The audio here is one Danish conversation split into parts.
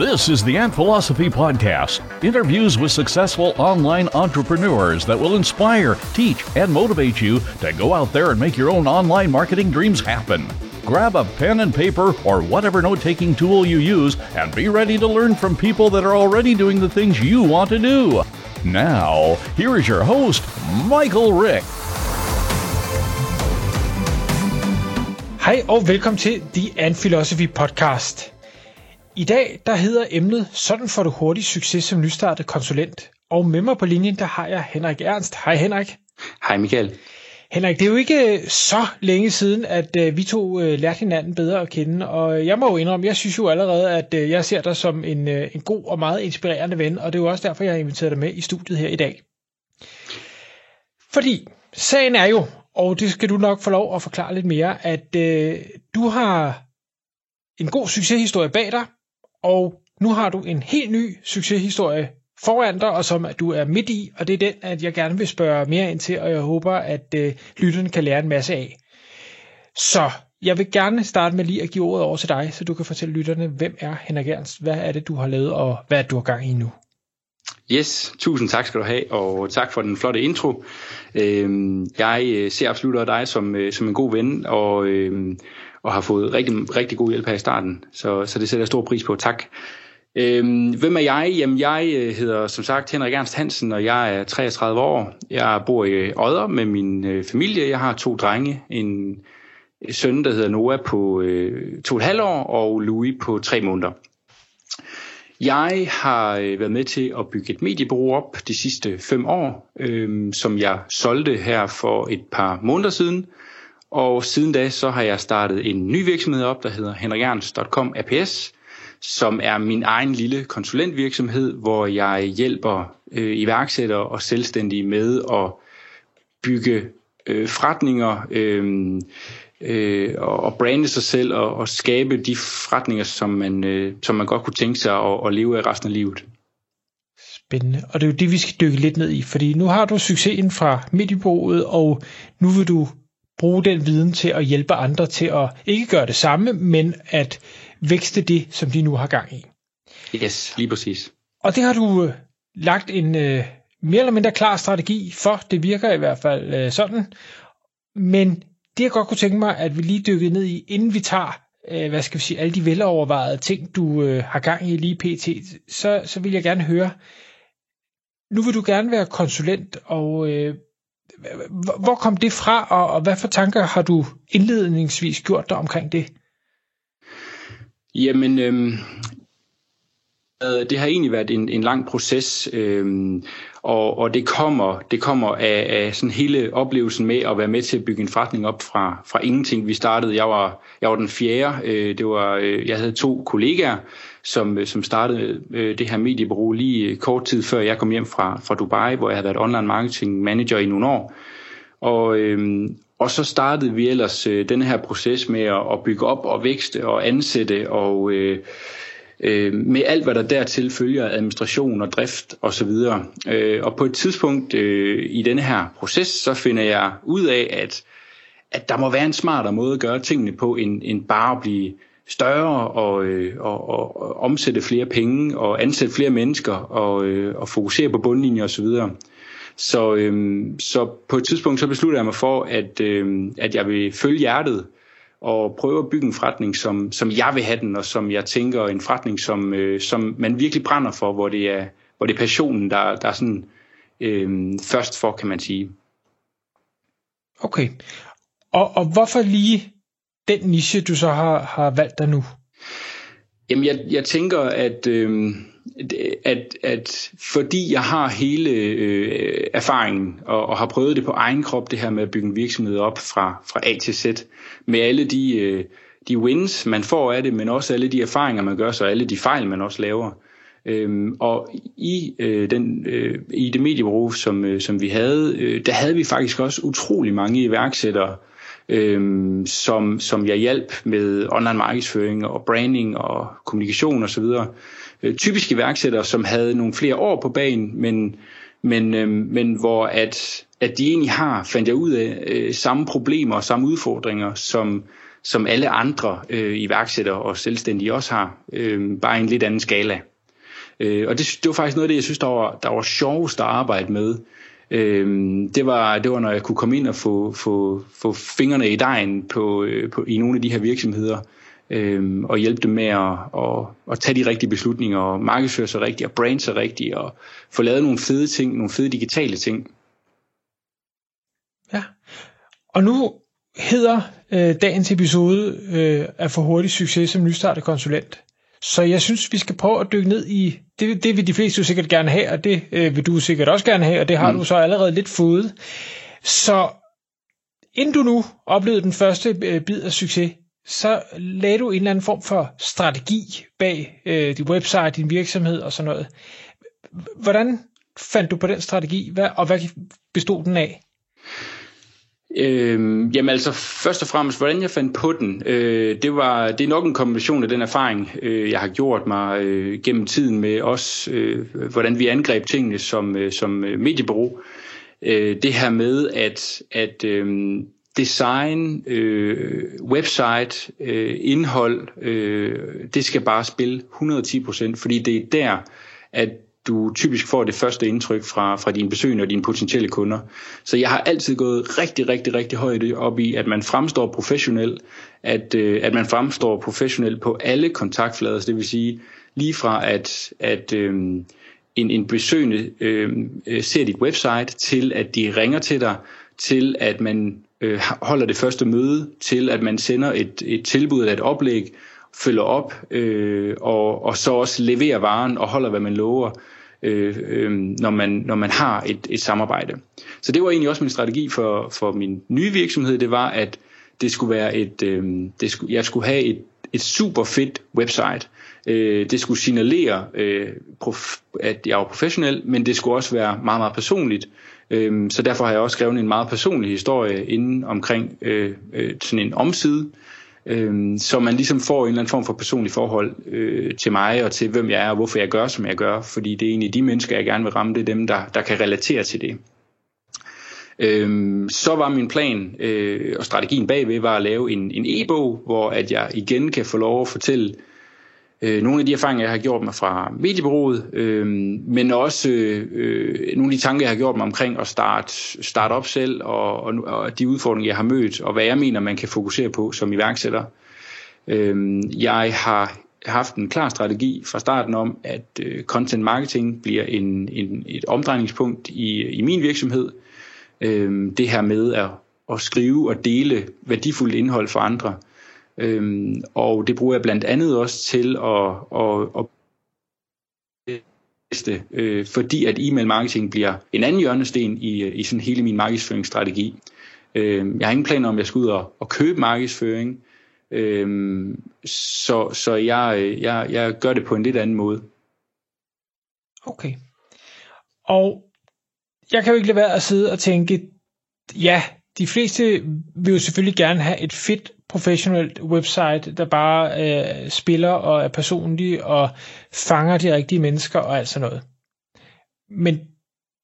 This is the Ant Philosophy Podcast interviews with successful online entrepreneurs that will inspire, teach, and motivate you to go out there and make your own online marketing dreams happen. Grab a pen and paper or whatever note taking tool you use and be ready to learn from people that are already doing the things you want to do. Now, here is your host, Michael Rick. Hej og velkommen til The Ant Philosophy Podcast. I dag der hedder emnet Sådan får du hurtig succes som nystartet konsulent. Og med mig på linjen der har jeg Henrik Ernst. Hej Henrik. Hej Michael. Henrik, det er jo ikke så længe siden, at uh, vi to uh, lærte hinanden bedre at kende, og jeg må jo indrømme, jeg synes jo allerede, at jeg ser dig som en, en god og meget inspirerende ven, og det er jo også derfor, jeg har inviteret dig med i studiet her i dag. Fordi sagen er jo, og det skal du nok få lov at forklare lidt mere, at uh, du har en god succeshistorie bag dig, og nu har du en helt ny succeshistorie foran dig, og som du er midt i, og det er den, at jeg gerne vil spørge mere ind til, og jeg håber, at øh, lytteren kan lære en masse af. Så jeg vil gerne starte med lige at give ordet over til dig, så du kan fortælle lytterne, hvem er Henrik Ernst, hvad er det, du har lavet, og hvad er det, du har gang i nu? Yes, tusind tak skal du have, og tak for den flotte intro. Øhm, jeg øh, ser absolut dig som, øh, som en god ven, og, øhm, og har fået rigtig, rigtig god hjælp her i starten, så, så det sætter jeg stor pris på. Tak. Øhm, hvem er jeg? Jamen, jeg øh, hedder som sagt Henrik Ernst Hansen, og jeg er 33 år. Jeg bor i Odder med min øh, familie. Jeg har to drenge. En øh, søn, der hedder Noah på øh, to og et halvt år, og Louis på tre måneder. Jeg har øh, været med til at bygge et mediebureau op de sidste fem år, øh, som jeg solgte her for et par måneder siden. Og siden da så har jeg startet en ny virksomhed op, der hedder henrikernst.com APS, som er min egen lille konsulentvirksomhed, hvor jeg hjælper øh, iværksættere og selvstændige med at bygge øh, forretninger øh, øh, og brande sig selv og, og skabe de forretninger, som man, øh, som man godt kunne tænke sig at, at leve af resten af livet. Spændende. Og det er jo det, vi skal dykke lidt ned i, fordi nu har du succesen fra midtjybruget, og nu vil du bruge den viden til at hjælpe andre til at ikke gøre det samme, men at vækste det, som de nu har gang i. Yes, lige præcis. Og det har du øh, lagt en øh, mere eller mindre klar strategi for. Det virker i hvert fald øh, sådan. Men det jeg godt kunne tænke mig, at vi lige dykkede ned i, inden vi tager øh, hvad skal vi sige, alle de velovervejede ting, du øh, har gang i lige pt, så, så vil jeg gerne høre, nu vil du gerne være konsulent, og øh, hvor kom det fra, og, og hvad for tanker har du indledningsvis gjort dig omkring det? Jamen, øhm, øh, det har egentlig været en, en lang proces, øhm, og, og det kommer, det kommer af, af sådan hele oplevelsen med at være med til at bygge en forretning op fra, fra ingenting. Vi startede, jeg var, jeg var den fjerde, øh, det var, øh, jeg havde to kollegaer, som, øh, som startede øh, det her mediebureau lige øh, kort tid før jeg kom hjem fra, fra Dubai, hvor jeg havde været online marketing manager i nogle år. Og, øhm, og så startede vi ellers øh, den her proces med at, at bygge op og vækste og ansætte og øh, øh, med alt hvad der dertil følger administration og drift osv. Og, øh, og på et tidspunkt øh, i denne her proces så finder jeg ud af at at der må være en smartere måde at gøre tingene på end, end bare at blive større og, øh, og, og, og omsætte flere penge og ansætte flere mennesker og, øh, og fokusere på bundlinjer osv. Så, øh, så på et tidspunkt så besluttede jeg mig for, at, øh, at jeg vil følge hjertet og prøve at bygge en forretning, som, som jeg vil have den, og som jeg tænker en forretning, som, øh, som man virkelig brænder for, hvor det er, hvor det er passionen, der, der er sådan øh, først for, kan man sige. Okay. Og, og hvorfor lige den niche, du så har, har valgt dig nu? Jamen, jeg, jeg tænker, at, øh, at, at fordi jeg har hele øh, erfaringen og, og har prøvet det på egen krop, det her med at bygge en virksomhed op fra, fra A til Z, med alle de, øh, de wins, man får af det, men også alle de erfaringer, man gør, så alle de fejl, man også laver. Øhm, og i øh, den øh, i det mediebureau, som, øh, som vi havde, øh, der havde vi faktisk også utrolig mange iværksættere, øhm, som, som jeg hjalp med online markedsføring og branding og kommunikation osv. Øh, typiske iværksættere, som havde nogle flere år på banen, men, men, øh, men hvor at, at de egentlig har, fandt jeg ud af, øh, samme problemer og samme udfordringer, som, som alle andre øh, iværksættere og selvstændige også har, øh, bare i en lidt anden skala. Øh, og det, det var faktisk noget af det, jeg synes, der var, der var sjovest at arbejde med. Øh, det, var, det var, når jeg kunne komme ind og få, få, få fingrene i dejen på, øh, på, i nogle af de her virksomheder, øh, og hjælpe dem med at, at, at tage de rigtige beslutninger, og markedsføre sig rigtigt, og brande sig rigtigt, og få lavet nogle fede ting, nogle fede digitale ting. Ja, og nu hedder øh, dagens episode øh, af For Hurtig Succes som nystartet konsulent. Så jeg synes, vi skal prøve at dykke ned i, det, det vil de fleste jo sikkert gerne have, og det øh, vil du sikkert også gerne have, og det har mm. du så allerede lidt fået. Så inden du nu oplevede den første øh, bid af succes, så lagde du en eller anden form for strategi bag øh, din website, din virksomhed og sådan noget. Hvordan fandt du på den strategi, hvad, og hvad bestod den af? Øh, jamen altså først og fremmest, hvordan jeg fandt på den, øh, det, var, det er nok en kombination af den erfaring, øh, jeg har gjort mig øh, gennem tiden med os, øh, hvordan vi angreb tingene som, øh, som øh, mediebureau. Øh, det her med, at, at øh, design, øh, website, øh, indhold, øh, det skal bare spille 110%, fordi det er der, at du typisk får det første indtryk fra, fra dine besøgende og dine potentielle kunder. Så jeg har altid gået rigtig, rigtig, rigtig højt op i, at man fremstår professionel, at, øh, at man fremstår professionel på alle kontaktflader, så det vil sige lige fra at, at øh, en, en besøgende øh, øh ser dit website, til at de ringer til dig, til at man øh, holder det første møde, til at man sender et, et tilbud eller et oplæg, følger op øh, og, og så også leverer varen og holder, hvad man lover, øh, øh, når, man, når man har et, et samarbejde. Så det var egentlig også min strategi for, for min nye virksomhed, det var, at det skulle være et, øh, det skulle, jeg skulle have et, et super fedt website. Øh, det skulle signalere, øh, prof, at jeg var professionel, men det skulle også være meget, meget personligt. Øh, så derfor har jeg også skrevet en meget personlig historie inden omkring øh, øh, sådan en omside, øh, øh, så man ligesom får en eller anden form for personlig forhold øh, til mig og til hvem jeg er og hvorfor jeg gør, som jeg gør, fordi det er egentlig de mennesker, jeg gerne vil ramme, det er dem, der, der kan relatere til det. Øhm, så var min plan øh, og strategien bagved var at lave en, en e-bog, hvor at jeg igen kan få lov at fortælle øh, Øh, nogle af de erfaringer, jeg har gjort mig fra mediebureauet, øh, men også øh, nogle af de tanker, jeg har gjort mig omkring at starte, starte op selv, og, og, og de udfordringer, jeg har mødt, og hvad jeg mener, man kan fokusere på som iværksætter. Øh, jeg har haft en klar strategi fra starten om, at øh, content marketing bliver en, en, et omdrejningspunkt i, i min virksomhed. Øh, det her med at, at skrive og dele værdifuldt indhold for andre – Øhm, og det bruger jeg blandt andet også til at, at, at øh, fordi at e-mail marketing bliver en anden hjørnesten i, øh, i sådan hele min markedsføringsstrategi. Øh, jeg har ingen planer om, at jeg skal ud og, og købe markedsføring, øh, så, så jeg, øh, jeg, jeg gør det på en lidt anden måde. Okay. Og jeg kan jo ikke lade være at sidde og tænke, ja, de fleste vil jo selvfølgelig gerne have et fedt professionelt website, der bare øh, spiller og er personlig og fanger de rigtige mennesker og alt sådan noget. Men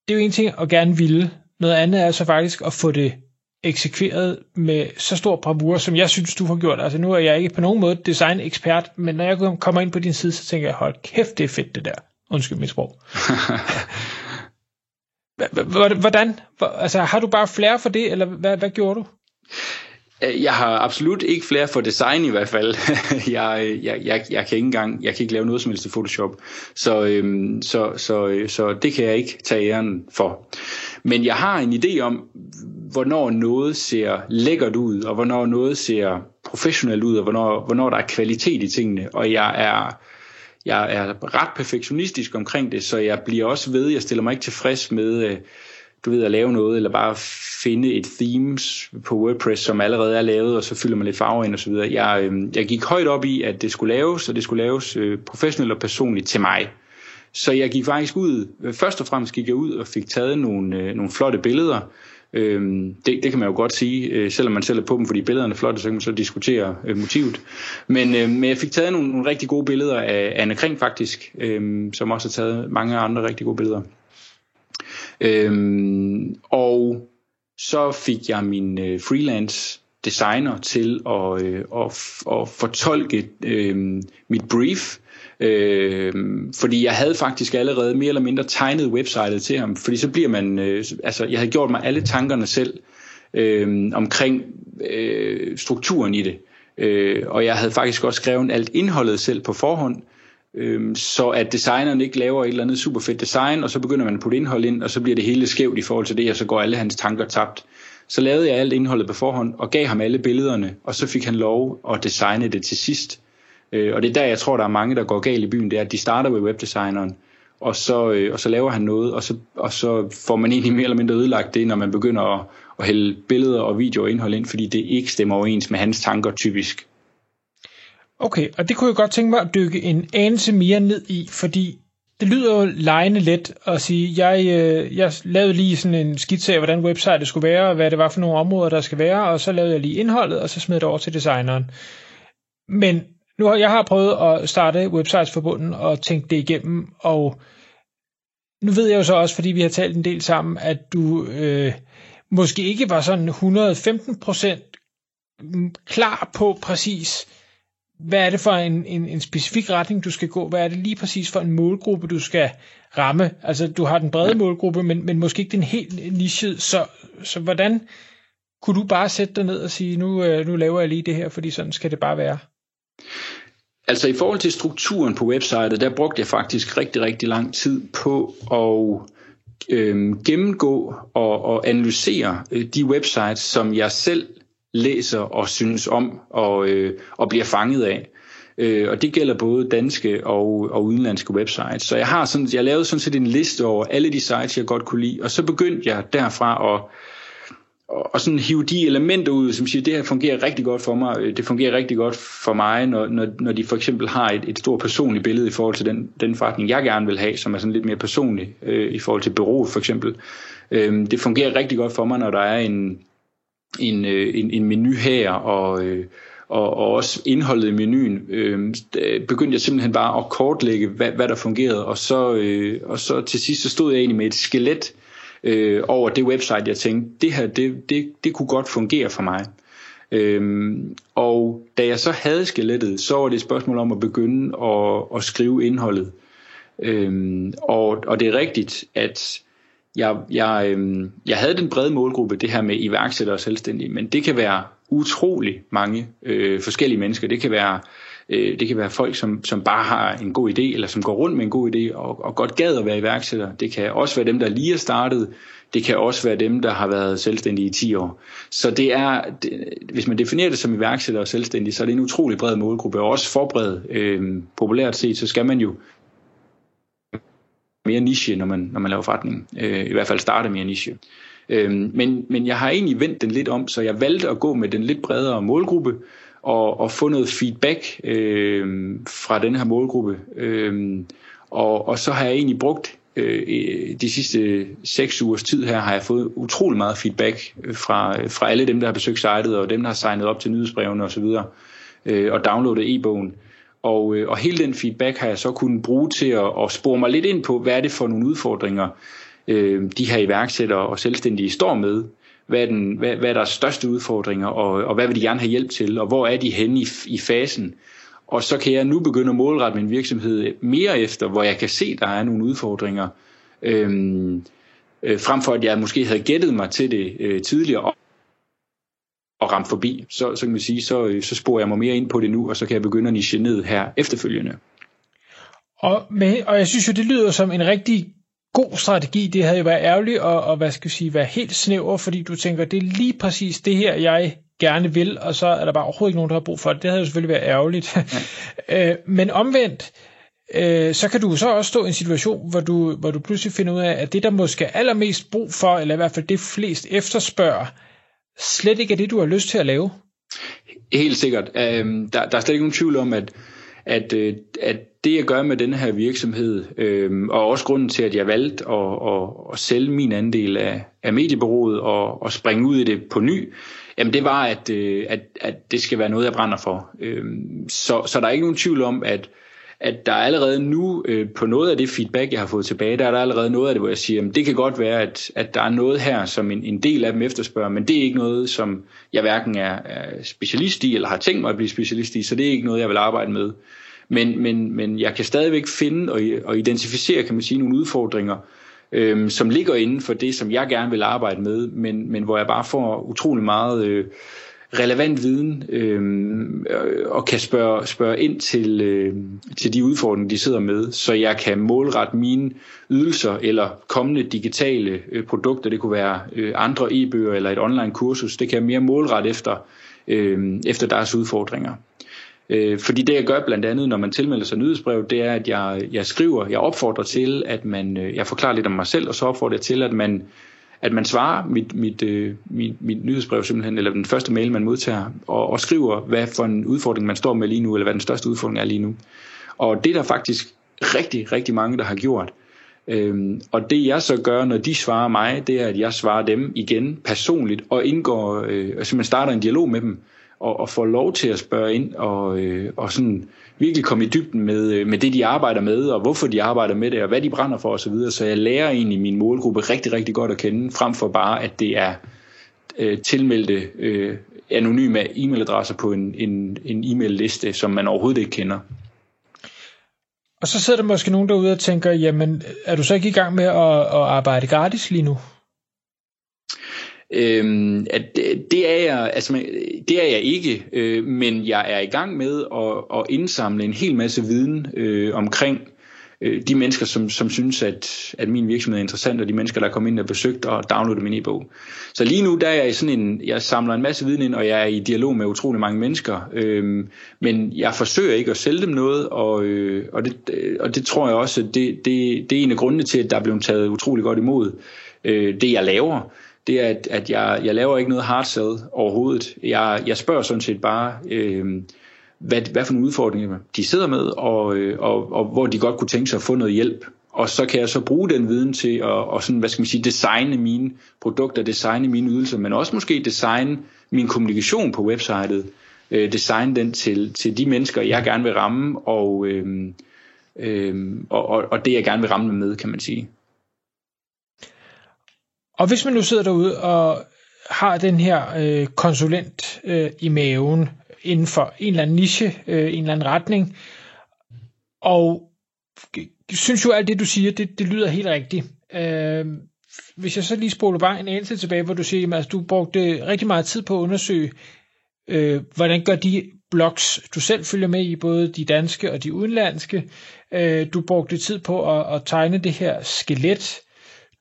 det er jo en ting at gerne ville. Noget andet er så faktisk at få det eksekveret med så stor bravur, som jeg synes, du har gjort. Altså nu er jeg ikke på nogen måde design-ekspert, men når jeg kommer ind på din side, så tænker jeg, hold kæft, det er fedt det der. Undskyld mit sprog. Hvordan? Altså, har du bare flere for det, eller hvad, hvad gjorde du? Øh, jeg har absolut ikke flere for design i hvert fald. jeg, jeg, jeg, jeg kan ikke engang, jeg kan ikke lave noget som helst i Photoshop. Så, øhm, så, så, øh, så det kan jeg ikke tage æren for. Men jeg har en idé om, hvornår noget ser lækkert ud, og hvornår noget ser professionelt ud, og hvornår, hvornår der er kvalitet i tingene. Og jeg er, jeg er ret perfektionistisk omkring det, så jeg bliver også ved, jeg stiller mig ikke tilfreds med... Øh, du ved, at lave noget, eller bare finde et themes på WordPress, som allerede er lavet, og så fylder man lidt farver ind og så videre. Jeg, øh, jeg gik højt op i, at det skulle laves, og det skulle laves øh, professionelt og personligt til mig. Så jeg gik faktisk ud, øh, først og fremmest gik jeg ud og fik taget nogle, øh, nogle flotte billeder. Øhm, det, det kan man jo godt sige, øh, selvom man selv er på dem, fordi billederne er flotte, så kan man så diskutere øh, motivet. Men, øh, men jeg fik taget nogle, nogle rigtig gode billeder af Anne Kring faktisk, øh, som også har taget mange andre rigtig gode billeder. Øhm, og så fik jeg min øh, freelance designer til at, øh, at, at fortolke øh, mit brief, Øh, fordi jeg havde faktisk allerede mere eller mindre tegnet websitet til ham, fordi så bliver man, øh, altså jeg havde gjort mig alle tankerne selv øh, omkring øh, strukturen i det. Øh, og jeg havde faktisk også skrevet alt indholdet selv på forhånd, øh, så at designeren ikke laver et eller andet super fedt design, og så begynder man at putte indhold ind, og så bliver det hele skævt i forhold til det, og så går alle hans tanker tabt. Så lavede jeg alt indholdet på forhånd, og gav ham alle billederne, og så fik han lov at designe det til sidst. Øh, og det er der, jeg tror, der er mange, der går galt i byen, det er, at de starter med webdesigneren, og så, øh, og så laver han noget, og så, og så får man egentlig mere eller mindre ødelagt det, når man begynder at, at hælde billeder og videoer og indhold ind, fordi det ikke stemmer overens med hans tanker typisk. Okay, og det kunne jeg godt tænke mig at dykke en anelse mere ned i, fordi det lyder jo lejende let at sige, jeg, øh, jeg lavede lige sådan en skitse af, hvordan websitet skulle være, og hvad det var for nogle områder, der skal være, og så lavede jeg lige indholdet, og så smed det over til designeren. Men nu har jeg har prøvet at starte websites forbundet og tænkt det igennem, og nu ved jeg jo så også, fordi vi har talt en del sammen, at du øh, måske ikke var sådan 115% klar på præcis, hvad er det for en, en, en specifik retning, du skal gå? Hvad er det lige præcis for en målgruppe, du skal ramme? Altså, du har den brede målgruppe, men, men måske ikke den helt niche. Så, så hvordan kunne du bare sætte dig ned og sige, nu, øh, nu laver jeg lige det her, fordi sådan skal det bare være? Altså i forhold til strukturen på websitet, der brugte jeg faktisk rigtig, rigtig lang tid på at øh, gennemgå og, og analysere øh, de websites, som jeg selv læser og synes om og, øh, og bliver fanget af. Øh, og det gælder både danske og, og udenlandske websites. Så jeg har sådan, jeg lavede sådan set en liste over alle de sites, jeg godt kunne lide, og så begyndte jeg derfra at og, og sådan hive de elementer ud, som siger, det her fungerer rigtig godt for mig, øh, det fungerer rigtig godt for mig, når, når, når de for eksempel har et, et stort personligt billede i forhold til den, den forretning, jeg gerne vil have, som er sådan lidt mere personlig øh, i forhold til bureauet for eksempel. Øh, det fungerer rigtig godt for mig, når der er en, en, øh, en, en menu her, og, øh, og, og også indholdet i menuen, øh, begyndte jeg simpelthen bare at kortlægge, hvad, hvad der fungerede, og så, øh, og så til sidst så stod jeg egentlig med et skelet, øh, over det website, jeg tænkte, det her, det, det, det kunne godt fungere for mig. Øhm, og da jeg så havde skelettet, så var det et spørgsmål om at begynde at, at skrive indholdet. Øhm, og, og det er rigtigt, at jeg, jeg, øh, jeg havde den brede målgruppe, det her med iværksættere og selvstændige, men det kan være utrolig mange øh, forskellige mennesker. Det kan være Øh, det kan være folk, som, som bare har en god idé, eller som går rundt med en god idé, og, og godt gad at være iværksætter. Det kan også være dem, der lige er startet. Det kan også være dem, der har været selvstændige i 10 år. Så det er, det, hvis man definerer det som iværksætter og selvstændig, så er det en utrolig bred målgruppe, og også forbred. Øh, populært set, så skal man jo mere niche, når man, når man laver forretning. Øh, I hvert fald starte mere niche. Øh, men, men jeg har egentlig vendt den lidt om, så jeg valgte at gå med den lidt bredere målgruppe, og, og få noget feedback øh, fra den her målgruppe. Øh, og, og så har jeg egentlig brugt øh, de sidste seks ugers tid her, har jeg fået utrolig meget feedback øh, fra, fra alle dem, der har besøgt sitet, og dem, der har signet op til nyhedsbrevene osv., øh, og downloadet e-bogen. Og, øh, og hele den feedback har jeg så kunnet bruge til at, at spore mig lidt ind på, hvad er det for nogle udfordringer, øh, de her iværksættere og selvstændige står med? Hvad er, den, hvad, hvad er deres største udfordringer, og, og hvad vil de gerne have hjælp til, og hvor er de henne i, i fasen. Og så kan jeg nu begynde at målrette min virksomhed mere efter, hvor jeg kan se, der er nogle udfordringer, Øh, øh, frem for at jeg måske havde gættet mig til det øh, tidligere og, ramt forbi. Så, så kan vi sige, så, så sporer jeg mig mere ind på det nu, og så kan jeg begynde at niche ned her efterfølgende. Og, med, og jeg synes jo, det lyder som en rigtig god strategi. Det havde jo været ærgerligt at, og hvad skal jeg sige, være helt snæver, fordi du tænker, det er lige præcis det her, jeg gerne vil, og så er der bare overhovedet ikke nogen, der har brug for det. Det havde jo selvfølgelig været ærgerligt. Ja. øh, men omvendt, øh, så kan du så også stå i en situation, hvor du, hvor du pludselig finder ud af, at det, der måske er allermest brug for, eller i hvert fald det flest efterspørger, slet ikke er det, du har lyst til at lave. Helt sikkert. Øhm, der, der er slet ikke nogen tvivl om, at, at, øh, at det jeg gør med den her virksomhed, øhm, og også grunden til, at jeg valgte at, at, at sælge min andel af, af mediebureauet og, og springe ud i det på ny, jamen det var, at, øh, at, at det skal være noget, jeg brænder for. Øhm, så, så der er ikke nogen tvivl om, at, at der allerede nu øh, på noget af det feedback, jeg har fået tilbage, der er der allerede noget af det, hvor jeg siger, at det kan godt være, at, at der er noget her, som en, en del af dem efterspørger, men det er ikke noget, som jeg hverken er, er specialist i, eller har tænkt mig at blive specialist i, så det er ikke noget, jeg vil arbejde med. Men, men, men jeg kan stadigvæk finde og, og identificere, kan man sige, nogle udfordringer, øh, som ligger inden for det, som jeg gerne vil arbejde med, men, men hvor jeg bare får utrolig meget... Øh, relevant viden øhm, øh, og kan spørge, spørge ind til, øh, til de udfordringer, de sidder med, så jeg kan målrette mine ydelser eller kommende digitale øh, produkter, det kunne være øh, andre e-bøger eller et online kursus, det kan jeg mere målrette efter, øh, efter deres udfordringer. Øh, fordi det jeg gør blandt andet, når man tilmelder sig nyhedsbrev, det er, at jeg, jeg skriver, jeg opfordrer til, at man, øh, jeg forklarer lidt om mig selv, og så opfordrer jeg til, at man at man svarer mit, mit, øh, mit, mit nyhedsbrev simpelthen, eller den første mail, man modtager, og, og skriver, hvad for en udfordring man står med lige nu, eller hvad den største udfordring er lige nu. Og det er der faktisk rigtig, rigtig mange, der har gjort. Øhm, og det jeg så gør, når de svarer mig, det er, at jeg svarer dem igen personligt, og indgår, øh, altså man starter en dialog med dem, og, og får lov til at spørge ind, og, øh, og sådan virkelig komme i dybden med, øh, med det, de arbejder med, og hvorfor de arbejder med det, og hvad de brænder for osv. Så, så jeg lærer egentlig min målgruppe rigtig, rigtig godt at kende, frem for bare, at det er øh, tilmeldte øh, anonyme e-mailadresser på en, en, en e-mail-liste, som man overhovedet ikke kender. Og så sidder der måske nogen derude og tænker, jamen, er du så ikke i gang med at, at arbejde gratis lige nu? Øhm, at øh, det er jeg, altså det er jeg ikke, øh, men jeg er i gang med at, at indsamle en hel masse viden øh, omkring øh, de mennesker, som, som synes, at, at min virksomhed er interessant, og de mennesker, der er kommet ind og besøgt og downloadet min e-bog. Så lige nu, der er jeg sådan en, jeg samler en masse viden ind, og jeg er i dialog med utrolig mange mennesker, øh, men jeg forsøger ikke at sælge dem noget, og, øh, og, det, øh, og det tror jeg også, det, det, det er en af grundene til, at der er blevet taget utrolig godt imod øh, det, jeg laver det er, at, at jeg, jeg laver ikke noget hard sell overhovedet. Jeg, jeg spørger sådan set bare, øh, hvad, hvad for nogle udfordringer de sidder med, og, øh, og, og hvor de godt kunne tænke sig at få noget hjælp. Og så kan jeg så bruge den viden til at og sådan, hvad skal man sige, designe mine produkter, designe mine ydelser, men også måske designe min kommunikation på websitet, øh, designe den til, til de mennesker, jeg gerne vil ramme, og, øh, øh, og, og, og det jeg gerne vil ramme med, kan man sige. Og hvis man nu sidder derude og har den her øh, konsulent øh, i maven inden for en eller anden niche, øh, en eller anden retning, og synes jo alt det, du siger, det, det lyder helt rigtigt. Øh, hvis jeg så lige spoler bare en anelse tilbage, hvor du siger, at altså, du brugte rigtig meget tid på at undersøge, øh, hvordan gør de blogs, du selv følger med i, både de danske og de udenlandske. Øh, du brugte tid på at, at tegne det her skelet,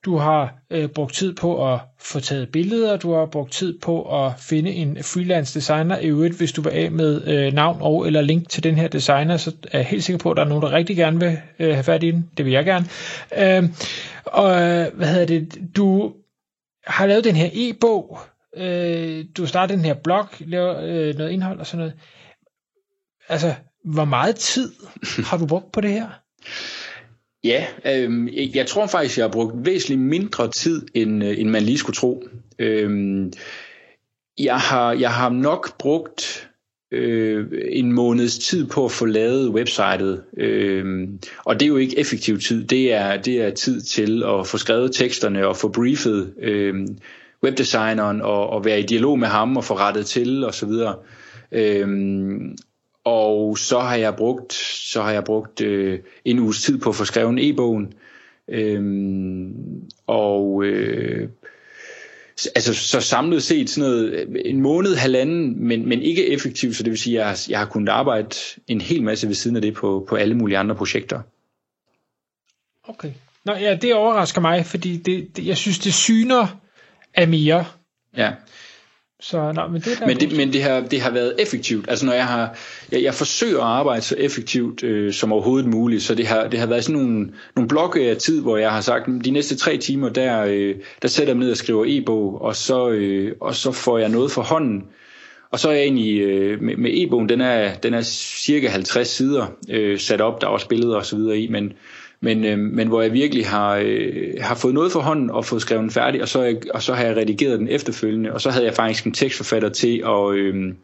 du har øh, brugt tid på at få taget billeder, du har brugt tid på at finde en freelance designer. I øvrigt, hvis du vil af med øh, navn og eller link til den her designer, så er jeg helt sikker på, at der er nogen, der rigtig gerne vil øh, have fat i den. Det vil jeg gerne. Øhm, øh, og hvad hedder det? Du har lavet den her e-bog, øh, du har startet den her blog, lavet øh, noget indhold og sådan noget. Altså, hvor meget tid har du brugt på det her? Ja, øh, jeg tror faktisk, jeg har brugt væsentligt mindre tid, end, øh, end man lige skulle tro. Øh, jeg, har, jeg har nok brugt øh, en måneds tid på at få lavet websitet, øh, og det er jo ikke effektiv tid, det er, det er tid til at få skrevet teksterne og få briefet øh, webdesigneren og, og være i dialog med ham og få rettet til osv. Øh, og så har jeg brugt så har jeg brugt øh, en uges tid på at få skrevet e-bogen øhm, og øh, altså så samlet set sådan noget en måned halvanden men men ikke effektivt så det vil sige jeg har, jeg har kunnet arbejde en hel masse ved siden af det på på alle mulige andre projekter. Okay. Nå ja, det overrasker mig, fordi det, det jeg synes det syner af mere. Ja. Så, nej, men det, men, det, men det, har, det har været effektivt. Altså når jeg har, jeg, jeg forsøger at arbejde så effektivt øh, som overhovedet muligt, så det har, det har været sådan nogle, nogle blokke af tid, hvor jeg har sagt, de næste tre timer, der, øh, der sætter jeg ned og skriver e-bog, og så, øh, og så får jeg noget for hånden. Og så er jeg egentlig øh, med, med e-bogen, den er, den er cirka 50 sider øh, sat op, der er også billeder og så videre i, men men, øh, men hvor jeg virkelig har, øh, har fået noget for hånden og fået skrevet den færdig, og så, og så har jeg redigeret den efterfølgende, og så havde jeg faktisk en tekstforfatter til at, øh,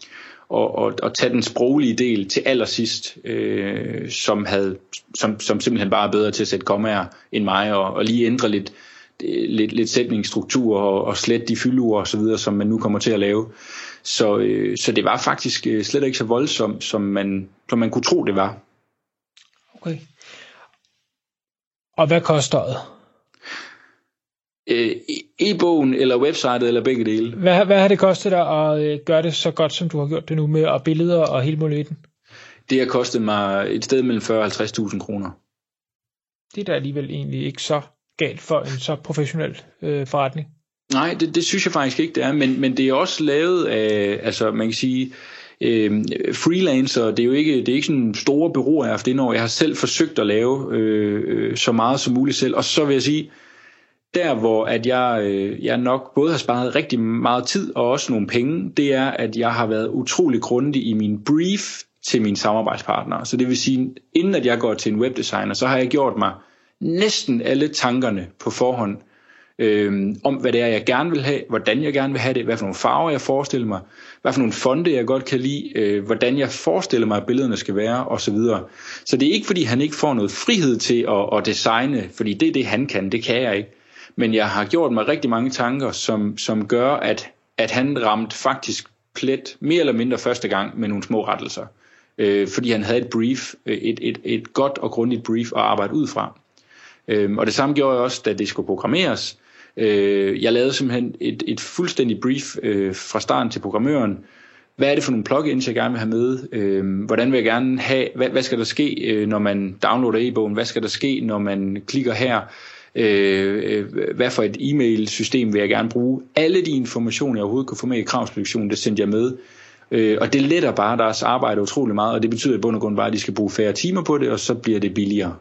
og, og, og tage den sproglige del til allersidst, øh, som, havde, som, som simpelthen bare er bedre til at sætte kommaer end mig, og, og lige ændre lidt, lidt, lidt sætningsstruktur og, og slet de fyldord og så videre, som man nu kommer til at lave. Så, øh, så det var faktisk øh, slet ikke så voldsomt, som man, som man kunne tro, det var. Okay. Og hvad koster det? Øh, e-bogen eller websitet eller begge dele. Hvad, hvad har det kostet dig at øh, gøre det så godt, som du har gjort det nu med og billeder og hele muligheden? Det har kostet mig et sted mellem 40 og 50.000 kroner. Det er da alligevel egentlig ikke så galt for en så professionel øh, forretning. Nej, det, det synes jeg faktisk ikke, det er, men, men det er også lavet af, altså man kan sige, øh, øh, freelancer, det er jo ikke, det er ikke sådan store bureauer, jeg har haft indover. Jeg har selv forsøgt at lave øh, øh, så meget som muligt selv, og så vil jeg sige, der hvor at jeg, øh, jeg nok både har sparet rigtig meget tid og også nogle penge, det er, at jeg har været utrolig grundig i min brief til mine samarbejdspartnere. Så det vil sige, inden at jeg går til en webdesigner, så har jeg gjort mig næsten alle tankerne på forhånd øh, om, hvad det er, jeg gerne vil have, hvordan jeg gerne vil have det, hvad for nogle farver jeg forestiller mig, hvad for nogle fonde jeg godt kan lide, øh, hvordan jeg forestiller mig, at billederne skal være, osv. Så, så det er ikke, fordi han ikke får noget frihed til at, at designe, fordi det er det, han kan, det kan jeg ikke. Men jeg har gjort mig rigtig mange tanker, som, som gør, at, at han ramte faktisk plet mere eller mindre første gang med nogle små rettelser. Øh, fordi han havde et brief, øh, et, et, et godt og grundigt brief at arbejde ud fra. Øh, og det samme gjorde jeg også, da det skulle programmeres. Øh, jeg lavede simpelthen et, et fuldstændig brief øh, fra starten til programmøren. Hvad er det for nogle plugins, jeg gerne vil have med? Øh, hvordan vil jeg gerne have, hvad, hvad skal der ske, øh, når man downloader e-bogen? Hvad skal der ske, når man klikker her? Øh, øh hvad for et e-mail-system vil jeg gerne bruge? Alle de informationer, jeg overhovedet kunne få med i kravsproduktionen, det sendte jeg med. Øh, og det letter bare deres arbejde utrolig meget, og det betyder i bund og grund bare, at de skal bruge færre timer på det, og så bliver det billigere.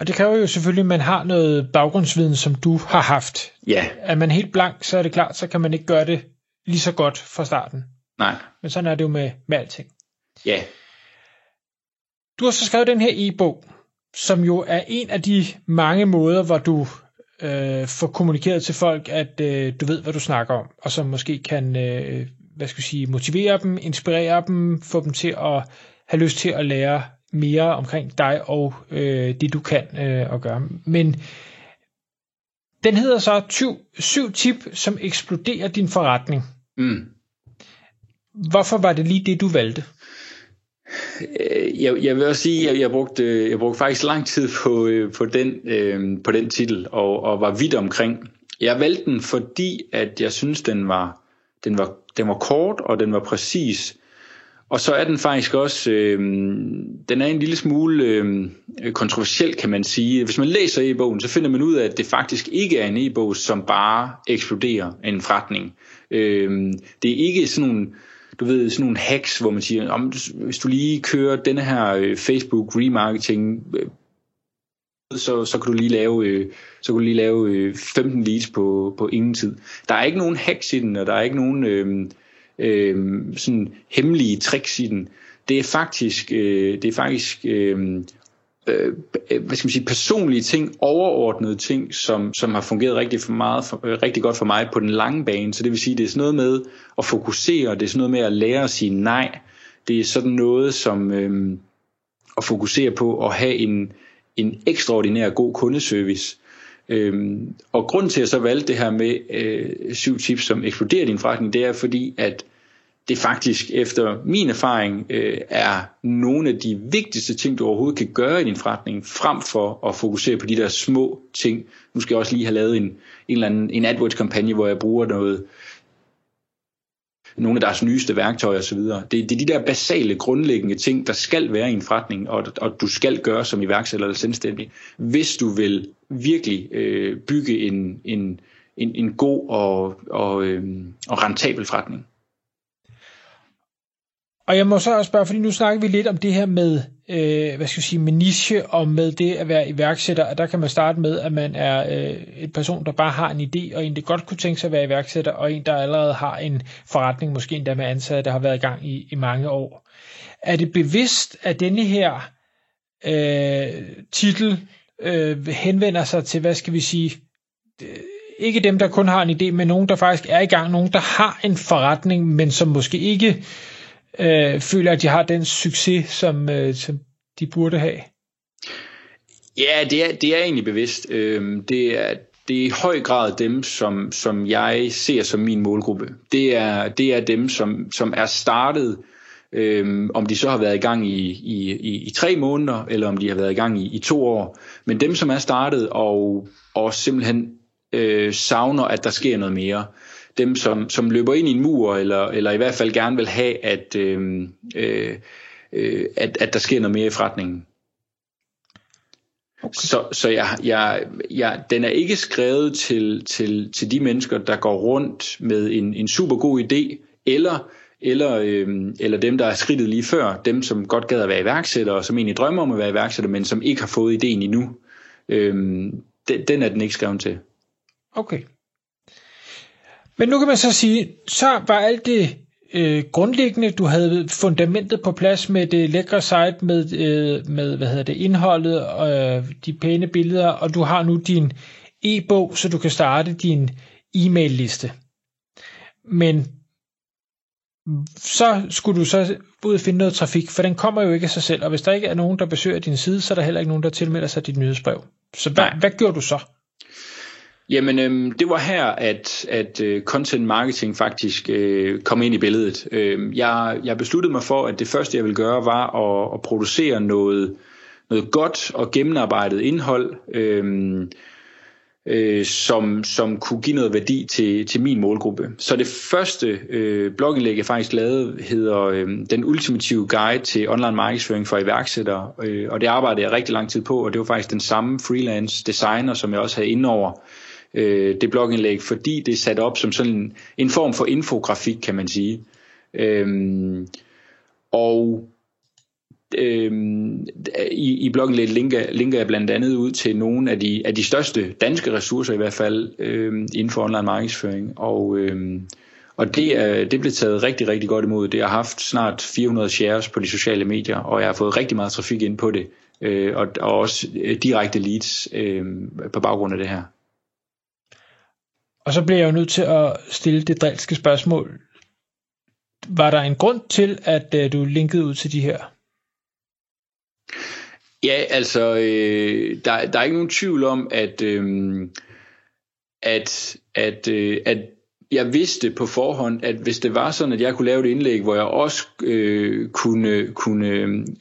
Og det kræver jo selvfølgelig, at man har noget baggrundsviden, som du har haft. Ja. Er man helt blank, så er det klart, så kan man ikke gøre det lige så godt fra starten. Nej. Men sådan er det jo med, med alting. Ja. Du har så skrevet den her e-bog, som jo er en af de mange måder, hvor du øh, får kommunikeret til folk, at øh, du ved, hvad du snakker om, og som måske kan øh, hvad skal jeg sige, motivere dem, inspirere dem, få dem til at have lyst til at lære mere omkring dig og øh, det du kan øh, at gøre. Men den hedder så syv, syv tip, som eksploderer din forretning. Mm. Hvorfor var det lige det, du valgte? Øh, jeg, jeg vil også sige, at jeg, jeg, brugte, jeg brugte faktisk lang tid på, øh, på den, øh, på den titel og, og var vidt omkring. Jeg valgte den, fordi at jeg synes, den var, den var, den var kort og den var præcis. Og så er den faktisk også, øh, den er en lille smule øh, kontroversiel, kan man sige. Hvis man læser e-bogen, så finder man ud af, at det faktisk ikke er en e-bog, som bare eksploderer en forretning. Øh, det er ikke sådan nogle, du ved, sådan nogle hacks, hvor man siger, om hvis du lige kører denne her øh, Facebook remarketing, øh, så, så kan du lige lave, øh, så kan du lige lave øh, 15 leads på, på ingen tid. Der er ikke nogen hacks i den, og der er ikke nogen øh, øh, sådan hemmelige tricks i den. Det er faktisk, øh, det er faktisk øh, øh, hvad skal man sige, personlige ting, overordnede ting, som, som har fungeret rigtig, for meget, for, øh, rigtig godt for mig på den lange bane. Så det vil sige, det er sådan noget med at fokusere, det er sådan noget med at lære at sige nej. Det er sådan noget som øh, at fokusere på at have en, en ekstraordinær god kundeservice. Øhm, og grund til at jeg så valgte det her med øh, syv tips, som eksploderer din forretning, det er fordi, at det faktisk efter min erfaring øh, er nogle af de vigtigste ting, du overhovedet kan gøre i din forretning, frem for at fokusere på de der små ting. Nu skal jeg også lige have lavet en, en eller anden en AdWords-kampagne, hvor jeg bruger noget, nogle af deres nyeste værktøjer osv. Det, det er de der basale, grundlæggende ting, der skal være i en forretning, og, og du skal gøre som iværksætter eller selvstændig, hvis du vil virkelig øh, bygge en, en, en, en god og, og, øh, og rentabel forretning. Og jeg må så også spørge, fordi nu snakker vi lidt om det her med, øh, hvad skal jeg sige, med niche og med det at være iværksætter, og der kan man starte med, at man er øh, en person, der bare har en idé, og en, der godt kunne tænke sig at være iværksætter, og en, der allerede har en forretning, måske endda med ansatte, der har været i gang i, i mange år. Er det bevidst, at denne her øh, titel øh, henvender sig til, hvad skal vi sige, øh, ikke dem, der kun har en idé, men nogen, der faktisk er i gang, nogen, der har en forretning, men som måske ikke øh, føler, at de har den succes, som, øh, som de burde have? Ja, det er, det er egentlig bevidst. Øh, det, er, det er i høj grad dem, som, som jeg ser som min målgruppe. Det er, det er dem, som, som er startet, øhm, om de så har været i gang i, i, i, i tre måneder, eller om de har været i gang i, i to år. Men dem, som er startet og, og simpelthen øh, savner, at der sker noget mere. Dem, som, som løber ind i en mur, eller, eller i hvert fald gerne vil have, at, øh, øh, at, at der sker noget mere i forretningen. Okay. Så, så jeg, jeg, jeg, den er ikke skrevet til, til, til de mennesker, der går rundt med en, en super god idé, eller, eller, øhm, eller dem, der er skridtet lige før, dem, som godt gad at være iværksættere, og som egentlig drømmer om at være iværksætter, men som ikke har fået ideen endnu. Øhm, den, den er den ikke skrevet til. Okay. Men nu kan man så sige, så var alt det øh, grundlæggende, du havde fundamentet på plads med det lækre site, med, øh, med hvad hedder det, indholdet, og øh, de pæne billeder, og du har nu din e-bog, så du kan starte din e-mail liste. Men så skulle du så ud og finde noget trafik, for den kommer jo ikke af sig selv, og hvis der ikke er nogen, der besøger din side, så er der heller ikke nogen, der tilmelder sig dit nyhedsbrev. Så hvad, hvad gjorde du så? Jamen, øhm, det var her, at, at uh, content marketing faktisk øh, kom ind i billedet. Uh, jeg, jeg besluttede mig for, at det første, jeg ville gøre, var at, at producere noget, noget godt og gennemarbejdet indhold, uh, øh, som, som kunne give noget værdi til, til min målgruppe. Så det første øh, blogindlæg, jeg faktisk lavede, hedder øh, Den ultimative guide til online markedsføring for iværksættere, øh, og det arbejdede jeg rigtig lang tid på, og det var faktisk den samme freelance designer, som jeg også havde indover øh, det blogindlæg, fordi det er sat op som sådan en, en form for infografik, kan man sige. Øhm, og øhm, i, i blogindlægget linker, linker jeg blandt andet ud til nogle af de, af de største danske ressourcer i hvert fald øhm, inden for online markedsføring. Og, øhm, og det, er, det blev taget rigtig, rigtig godt imod. Det har haft snart 400 shares på de sociale medier, og jeg har fået rigtig meget trafik ind på det. Øh, og, og også øh, direkte leads øh, på baggrund af det her. Og så bliver jeg jo nødt til at stille det drilske spørgsmål. Var der en grund til, at øh, du linkede ud til de her? Ja, altså, øh, der, der er ikke nogen tvivl om, at, øh, at, at, øh, at jeg vidste på forhånd, at hvis det var sådan, at jeg kunne lave et indlæg, hvor jeg også øh, kunne, kunne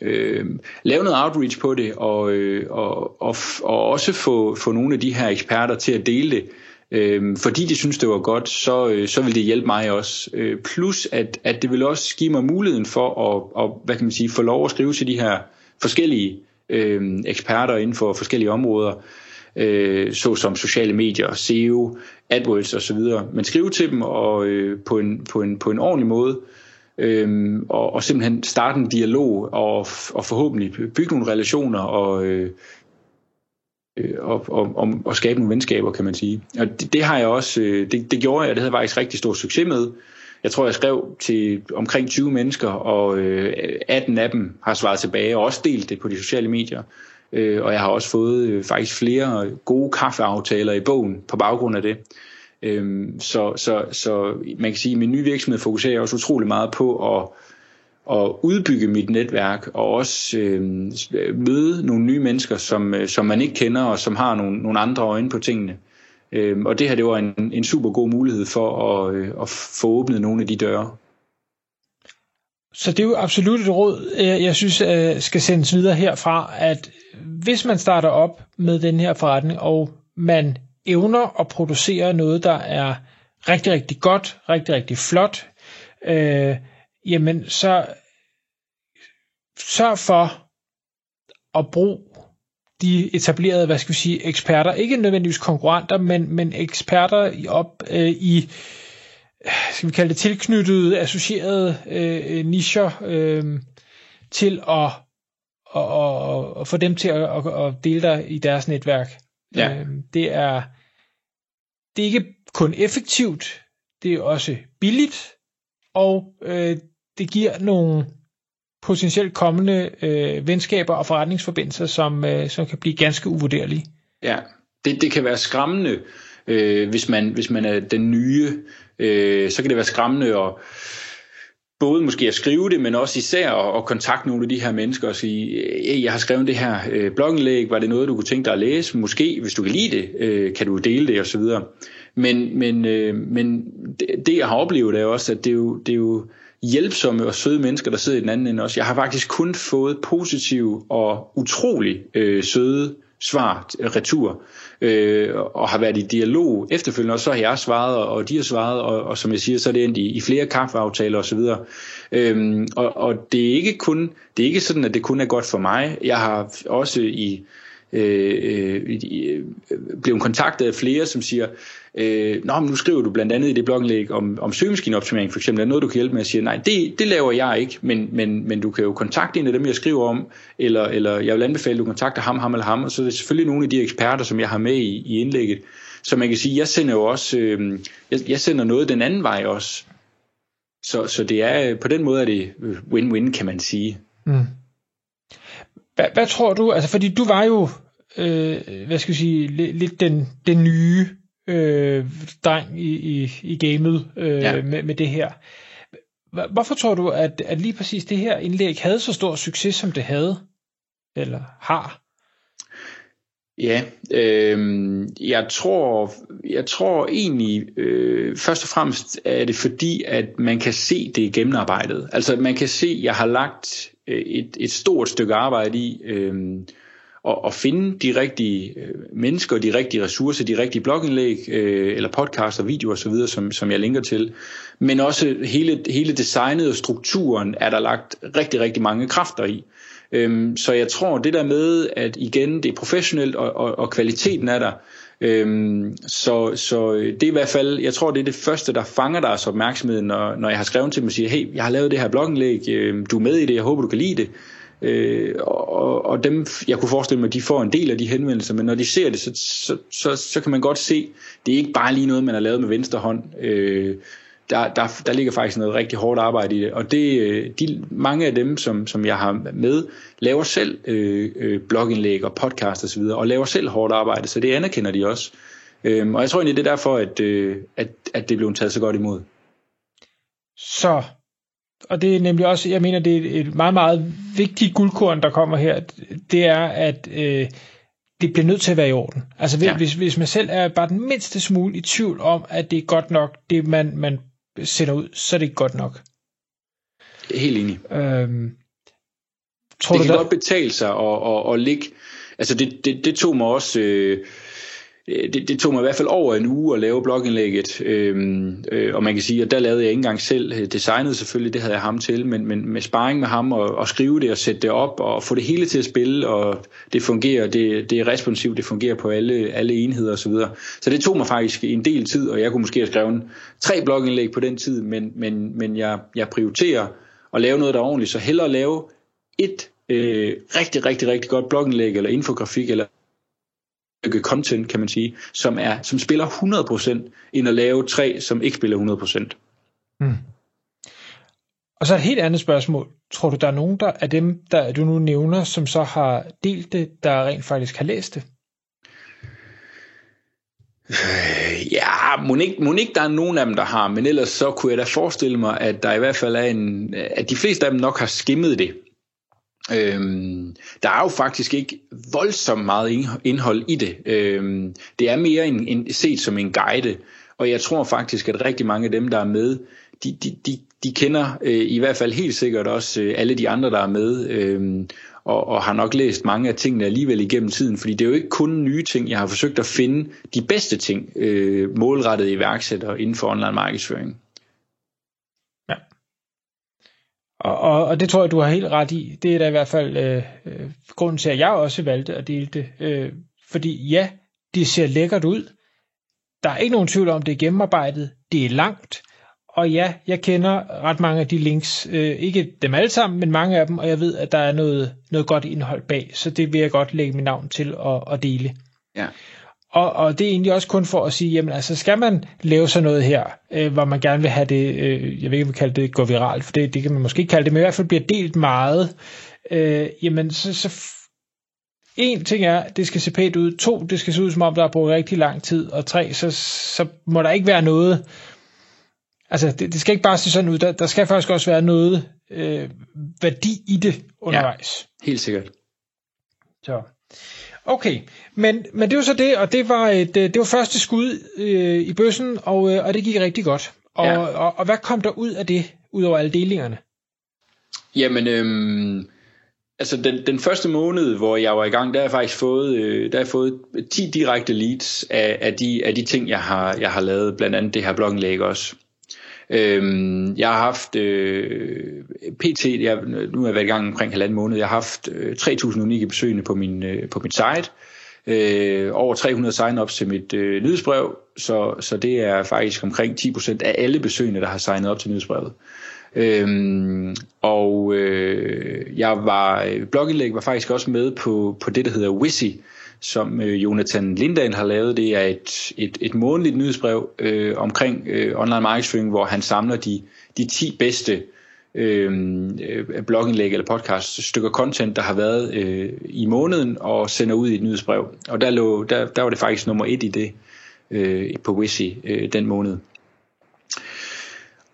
øh, lave noget outreach på det, og, øh, og, og, og også få, få nogle af de her eksperter til at dele det, øh, øh, fordi de synes, det var godt, så, øh, så vil det hjælpe mig også. Øh, plus, at, at det vil også give mig muligheden for at, at hvad kan man sige, få lov at skrive til de her forskellige øh, eksperter inden for forskellige områder, øh, såsom sociale medier, SEO, AdWords osv., men skrive til dem og, øh, på, en, på, en, på en ordentlig måde, øh, og, og simpelthen starte en dialog og, og forhåbentlig bygge nogle relationer og, øh, Øh, og, og, og, og skabe nogle venskaber, kan man sige. Og det, det har jeg også, øh, det, det gjorde jeg, det havde jeg faktisk rigtig stor succes med. Jeg tror, jeg skrev til omkring 20 mennesker, og øh, 18 af dem har svaret tilbage, og også delt det på de sociale medier. Øh, og jeg har også fået øh, faktisk flere gode kaffeaftaler i bogen på baggrund af det. Øh, så, så, så man kan sige, at min nye virksomhed fokuserer også utrolig meget på at at udbygge mit netværk og også øh, møde nogle nye mennesker, som, øh, som man ikke kender og som har nogle, nogle andre øjne på tingene. Øh, og det her det var en, en super god mulighed for at, øh, at få åbnet nogle af de døre. Så det er jo absolut et råd, jeg synes øh, skal sendes videre herfra, at hvis man starter op med den her forretning, og man evner at producere noget, der er rigtig, rigtig godt, rigtig, rigtig flot, øh, jamen så sørg for at bruge de etablerede, hvad skal vi sige, eksperter, ikke nødvendigvis konkurrenter, men, men eksperter i, op øh, i, skal vi kalde det tilknyttede, associerede øh, nischer, øh, til at og, og, og få dem til at, at, at dele dig i deres netværk. Ja. Øh, det er det er ikke kun effektivt, det er også billigt, og øh, det giver nogle potentielt kommende øh, venskaber og forretningsforbindelser, som, øh, som kan blive ganske uvurderlige. Ja, det, det kan være skræmmende, Øh, hvis, man, hvis man er den nye, øh, så kan det være skræmmende at både måske at skrive det, men også især at, at kontakte nogle af de her mennesker og sige, hey, jeg har skrevet det her øh, blogindlæg, var det noget, du kunne tænke dig at læse? Måske, hvis du kan lide det, øh, kan du dele det osv. Men, men, øh, men det, det, jeg har oplevet, er også, at det er jo, det er jo hjælpsomme og søde mennesker, der sidder i den anden ende også. Jeg har faktisk kun fået positive og utrolig øh, søde svar retur, øh, og har været i dialog efterfølgende, og så har jeg svaret, og de har svaret, og, og som jeg siger, så er det endt i, i flere kaffeaftaler osv. Øhm, og, og det er ikke kun, det er ikke sådan, at det kun er godt for mig. Jeg har også i øh, øh, øh blevet kontaktet af flere, som siger, øh, Nå, men nu skriver du blandt andet i det blogindlæg om, om søgemaskineoptimering for eksempel, er noget, du kan hjælpe med at sige, nej, det, det laver jeg ikke, men, men, men du kan jo kontakte en af dem, jeg skriver om, eller, eller jeg vil anbefale, at du kontakter ham, ham eller ham, og så er det selvfølgelig nogle af de eksperter, som jeg har med i, i indlægget, så man kan sige, jeg sender jo også, øh, jeg, jeg sender noget den anden vej også, så, så det er, på den måde er det win-win, kan man sige. Mm. Hvad, hvad tror du, altså fordi du var jo, øh, hvad skal jeg sige, lidt, den, den nye øh, dreng i, i, i gamet øh, ja. med, med det her. Hvorfor tror du, at, at lige præcis det her indlæg havde så stor succes, som det havde? Eller har? Ja, øh, jeg tror, jeg tror egentlig øh, først og fremmest er det fordi, at man kan se det gennemarbejdet. Altså man kan se, at jeg har lagt øh, et, et stort stykke arbejde i øh, at, at finde de rigtige øh, mennesker, de rigtige ressourcer, de rigtige blogindlæg, øh, eller podcasts og videoer osv., som, som jeg linker til. Men også hele, hele designet og strukturen er der lagt rigtig, rigtig mange kræfter i. Øhm, så jeg tror, det der med, at igen, det er professionelt, og, og, og kvaliteten er der, Øhm, så, så øh, det er i hvert fald, jeg tror det er det første, der fanger deres opmærksomhed, når, når jeg har skrevet til dem og siger, hey, jeg har lavet det her blogindlæg, øh, du er med i det, jeg håber du kan lide det. Øh, og, og dem, jeg kunne forestille mig, at de får en del af de henvendelser, men når de ser det, så, så, så, så kan man godt se, det er ikke bare lige noget, man har lavet med venstre hånd. Øh, der, der, der ligger faktisk noget rigtig hårdt arbejde i det, og det, øh, de, mange af dem, som, som jeg har med, laver selv øh, øh, blogindlæg og podcast osv., og, og laver selv hårdt arbejde, så det anerkender de også. Øh, og jeg tror egentlig, det er derfor, at, øh, at, at det blev taget så godt imod. Så og det er nemlig også, jeg mener, det er et meget, meget vigtigt guldkorn, der kommer her, det er, at øh, det bliver nødt til at være i orden. Altså hvis, ja. hvis, hvis man selv er bare den mindste smule i tvivl om, at det er godt nok, det man, man sætter ud, så er det ikke godt nok. Helt enig. Øhm, tror det du kan der... godt betale sig at, at, at ligge, altså det, det, det tog mig også... Øh, Øh, det, det tog mig i hvert fald over en uge at lave blogindlægget, øhm, øh, og man kan sige, at der lavede jeg ikke engang selv øh, designet selvfølgelig, det havde jeg ham til, men, men med sparring med ham og, og skrive det og sætte det op og få det hele til at spille, og det fungerer, det, det er responsivt, det fungerer på alle, alle enheder osv. Så, så det tog mig faktisk en del tid, og jeg kunne måske have skrevet tre blogindlæg på den tid, men, men, men jeg, jeg prioriterer at lave noget, der er ordentligt, så hellere lave et øh, rigtig, rigtig, rigtig godt blogindlæg eller infografik eller content, kan man sige, som, er, som spiller 100%, end at lave tre, som ikke spiller 100%. Mm. Og så et helt andet spørgsmål. Tror du, der er nogen der, af dem, der du nu nævner, som så har delt det, der rent faktisk har læst det? Øh, ja, må ikke, må ikke der er nogen af dem, der har, men ellers så kunne jeg da forestille mig, at der i hvert fald er en, at de fleste af dem nok har skimmet det. Øhm, der er jo faktisk ikke voldsomt meget indhold i det. Øhm, det er mere en, en, set som en guide, og jeg tror faktisk, at rigtig mange af dem, der er med, de, de, de, de kender øh, i hvert fald helt sikkert også øh, alle de andre, der er med, øh, og, og har nok læst mange af tingene alligevel igennem tiden, fordi det er jo ikke kun nye ting. Jeg har forsøgt at finde de bedste ting, øh, målrettet iværksættere inden for online markedsføring. Og, og, og det tror jeg, du har helt ret i. Det er da i hvert fald øh, øh, grunden til, at jeg også valgte at dele det. Øh, fordi ja, det ser lækkert ud. Der er ikke nogen tvivl om, det er gennemarbejdet. Det er langt. Og ja, jeg kender ret mange af de links. Øh, ikke dem alle sammen, men mange af dem. Og jeg ved, at der er noget, noget godt indhold bag. Så det vil jeg godt lægge mit navn til at, at dele. Ja. Og, og det er egentlig også kun for at sige, jamen altså skal man lave sådan noget her, øh, hvor man gerne vil have det, øh, jeg ved ikke, om vi kalder det gå viralt, for det, det kan man måske ikke kalde det, men i hvert fald bliver delt meget, øh, jamen så, så en ting er, det skal se pænt ud. To, det skal se ud som om, der er brugt rigtig lang tid. Og tre, så, så må der ikke være noget... Altså, det, det skal ikke bare se sådan ud. Der, der skal faktisk også være noget øh, værdi i det undervejs. Ja, helt sikkert. Så. Okay, men, men det var så det, og det var, et, øh, det var første skud øh, i bøssen, og, øh, og det gik rigtig godt. Og, ja. og, og, og hvad kom der ud af det, ud over alle delingerne? Jamen, øhm, altså den, den første måned, hvor jeg var i gang, der har jeg faktisk fået, øh, der har jeg fået 10 direkte leads af, af, de, af de ting, jeg har, jeg har lavet, blandt andet det her blogindlæg også. Øhm, jeg har haft øh, PT, jeg, nu har jeg været i gang omkring halvanden måned, jeg har haft øh, 3.000 unikke besøgende på, min, øh, på mit site, øh, over 300 sign-ups til mit øh, nyhedsbrev, så, så det er faktisk omkring 10% af alle besøgende, der har signet op til nyhedsbrevet. Øhm, og øh, jeg var, øh, blogindlæg var faktisk også med på, på det, der hedder Wizzy, som øh, Jonathan Lindahl har lavet. Det er et, et, et månedligt nyhedsbrev øh, omkring øh, online markedsføring, hvor han samler de, de 10 bedste øh, øh, blogindlæg eller podcast stykker content, der har været øh, i måneden, og sender ud i et nyhedsbrev. Og der, lå, der, der var det faktisk nummer et i det øh, på Wizzy øh, den måned.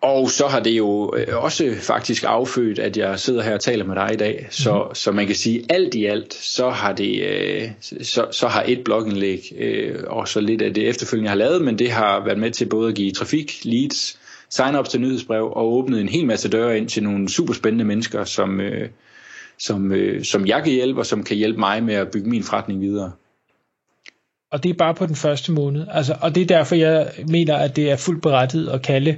Og så har det jo øh, også faktisk affødt, at jeg sidder her og taler med dig i dag. Så, mm. så man kan sige, alt i alt, så har det, øh, så, så har et blogindlæg, øh, og så lidt af det efterfølgende, jeg har lavet, men det har været med til både at give trafik, leads, sign up til nyhedsbrev, og åbnet en hel masse døre ind til nogle super spændende mennesker, som, som, som jeg kan hjælpe, og som kan hjælpe mig med at bygge min forretning videre. Og det er bare på den første måned. Altså, og det er derfor, jeg mener, at det er fuldt berettiget at kalde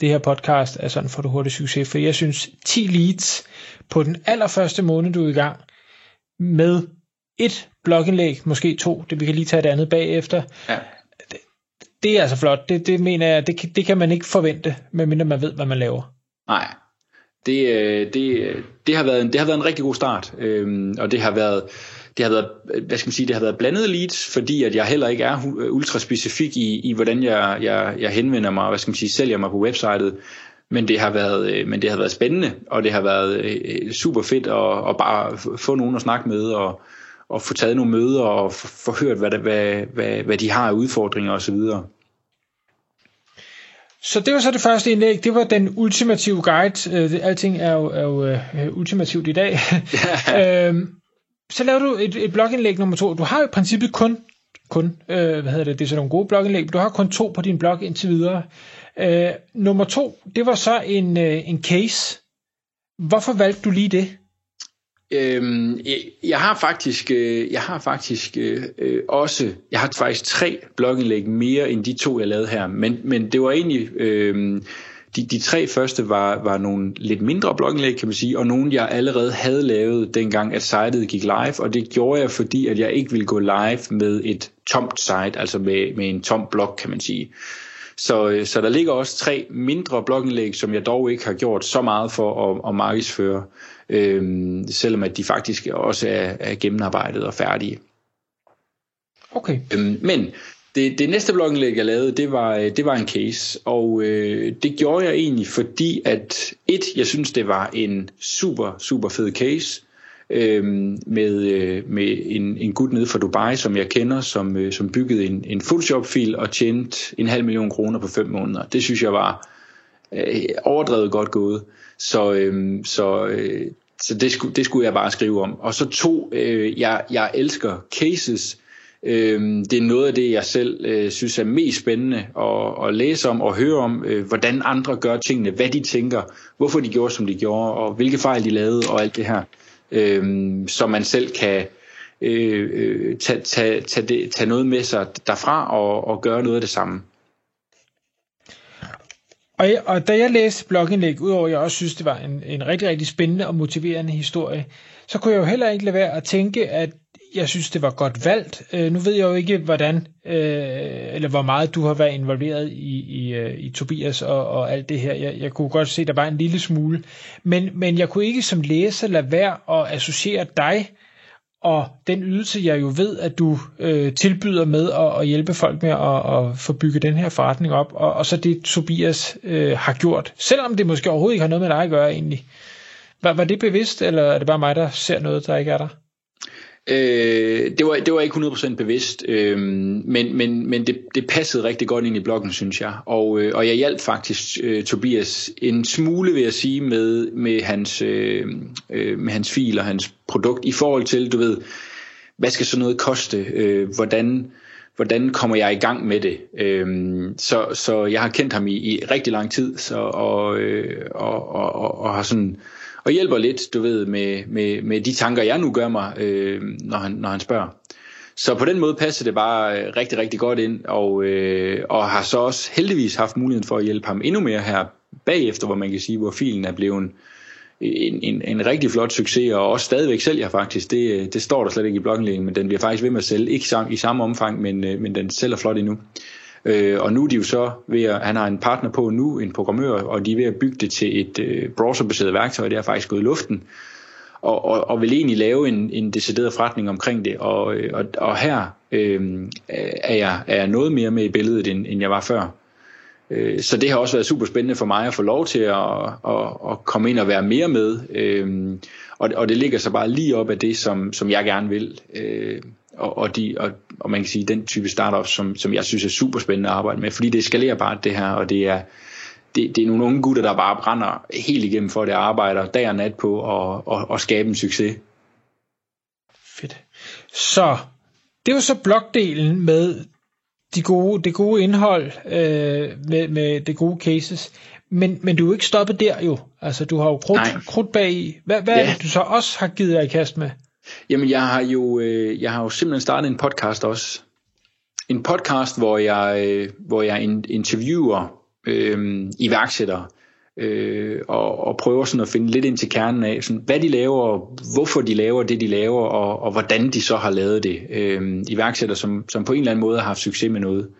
det her podcast er sådan får du hurtigt succes, for jeg synes 10 leads på den allerførste måned, du er i gang med et blogindlæg, måske to, det vi kan lige tage det andet bagefter. Ja. Det, det er altså flot. Det, det mener jeg, det, det kan man ikke forvente, medmindre man ved, hvad man laver. Nej, det, øh, det, det, har været en, det har været en rigtig god start, øhm, og det har været det har været, hvad skal man sige, det har været blandet leads, fordi at jeg heller ikke er ultra specifik i, i hvordan jeg, jeg, jeg henvender mig, hvad skal man sige, sælger mig på websitet. Men det har været, øh, men det har været spændende, og det har været øh, super fedt at, at bare få nogen at snakke med, og, og få taget nogle møder, og få hørt, hvad, hvad, hvad, hvad de har af udfordringer osv. Så det var så det første indlæg. Det var den ultimative guide. Øh, alting er jo, er jo uh, ultimativt i dag. øhm, så laver du et, et blogindlæg nummer to. Du har jo i princippet kun, kun øh, hvad hedder det, det er så nogle gode blogindlæg, men du har kun to på din blog indtil videre. Øh, nummer to, det var så en, øh, en case. Hvorfor valgte du lige det? Øhm, jeg, jeg har faktisk, øh, jeg har faktisk øh, øh også, jeg har faktisk tre blogindlæg mere end de to jeg lavede her, men, men det var egentlig, øh, de, de tre første var, var nogle lidt mindre blogindlæg, kan man sige, og nogle jeg allerede havde lavet dengang, at sitet gik live, og det gjorde jeg, fordi at jeg ikke ville gå live med et tomt site, altså med, med en tom blog, kan man sige. Så, øh, så der ligger også tre mindre blogindlæg, som jeg dog ikke har gjort så meget for at, at markedsføre, øhm, selvom at de faktisk også er, er gennemarbejdet og færdige. Okay. Øhm, men det, det næste blogindlæg, jeg lavede, det var, øh, det var en case, og øh, det gjorde jeg egentlig, fordi at et, jeg synes, det var en super, super fed case, øh, med, øh, med en, en gut nede fra Dubai, som jeg kender, som, øh, som byggede en, en Photoshop-fil og tjente en halv million kroner på fem måneder. Det synes jeg var øh, overdrevet godt gået. Så, øh, så, øh, så det, skulle, det skulle jeg bare skrive om. Og så to, øh, jeg, jeg elsker cases, Øh, det er noget af det, jeg selv øh, synes er mest spændende at, at læse om og høre om, øh, hvordan andre gør tingene, hvad de tænker, hvorfor de gjorde, som de gjorde, og hvilke fejl de lavede, og alt det her, øh, så man selv kan øh, øh tage, tage, tage, det, tage noget med sig derfra og, og gøre noget af det samme. Og, og da jeg læste blogindlæg, udover at jeg også synes, det var en, en rigtig, rigtig spændende og motiverende historie, så kunne jeg jo heller ikke lade være at tænke, at jeg synes, det var godt valgt. Øh, nu ved jeg jo ikke, hvordan øh, eller hvor meget du har været involveret i, i, øh, i Tobias og, og alt det her. Jeg, jeg kunne godt se, der var en lille smule. Men, men jeg kunne ikke som læser lade være at associere dig og den ydelse, jeg jo ved, at du øh, tilbyder med at, at hjælpe folk med at, at få bygget den her forretning op, og, og så det Tobias øh, har gjort, selvom det måske overhovedet ikke har noget med dig at gøre egentlig. Var, var det bevidst, eller er det bare mig, der ser noget, der ikke er der? Øh, det, var, det var ikke 100% bevidst, øh, men, men, men det, det passede rigtig godt ind i bloggen, synes jeg. Og, øh, og jeg hjalp faktisk øh, Tobias en smule, vil jeg sige, med, med, hans, øh, øh, med hans fil og hans produkt i forhold til, du ved, hvad skal sådan noget koste? Øh, hvordan, hvordan kommer jeg i gang med det? Øh, så, så jeg har kendt ham i, i rigtig lang tid, så, og, øh, og, og, og, og har sådan og hjælper lidt, du ved, med, med, med de tanker, jeg nu gør mig, øh, når, han, når han spørger. Så på den måde passer det bare øh, rigtig, rigtig godt ind, og, øh, og har så også heldigvis haft muligheden for at hjælpe ham endnu mere her bagefter, hvor man kan sige, hvor filen er blevet en, en, en rigtig flot succes, og også stadigvæk sælger faktisk. Det, øh, det står der slet ikke i bloggenlægen, men den bliver faktisk ved med at sælge, ikke sam, i samme omfang, men, øh, men den sælger flot endnu. Øh, og nu er de jo så ved at, han har en partner på nu, en programmør, og de er ved at bygge det til et øh, browserbaseret værktøj, det er faktisk gået i luften, og, og, og vil egentlig lave en, en decideret forretning omkring det, og, øh, og, og her øh, er, jeg, er jeg noget mere med i billedet, end, end jeg var før. Øh, så det har også været super spændende for mig at få lov til at, at, at komme ind og være mere med. Øh, og, og det ligger så bare lige op af det, som, som jeg gerne vil øh, og, og, de, og, og man kan sige den type startups, som, som jeg synes er super spændende at arbejde med, fordi det skalerer bare det her, og det er, det, det er nogle unge gutter, der bare brænder helt igennem for det, arbejder dag og nat på at, at, at skabe en succes. Fedt. Så det var så blogdelen med de gode, det gode indhold, øh, med, med det gode cases. Men, men du er ikke stoppet der jo. Altså, du har jo krudt, krudt bag i. Hvad, hvad ja. er det, du så også har givet dig i kast med? Jamen, jeg har jo, øh, jeg har jo simpelthen startet en podcast også. En podcast, hvor jeg, øh, hvor jeg interviewer øh, iværksættere, øh, og, og prøver sådan at finde lidt ind til kernen af, sådan, hvad de laver, hvorfor de laver det, de laver, og, og hvordan de så har lavet det. Øh, iværksættere, som, som på en eller anden måde har haft succes med noget.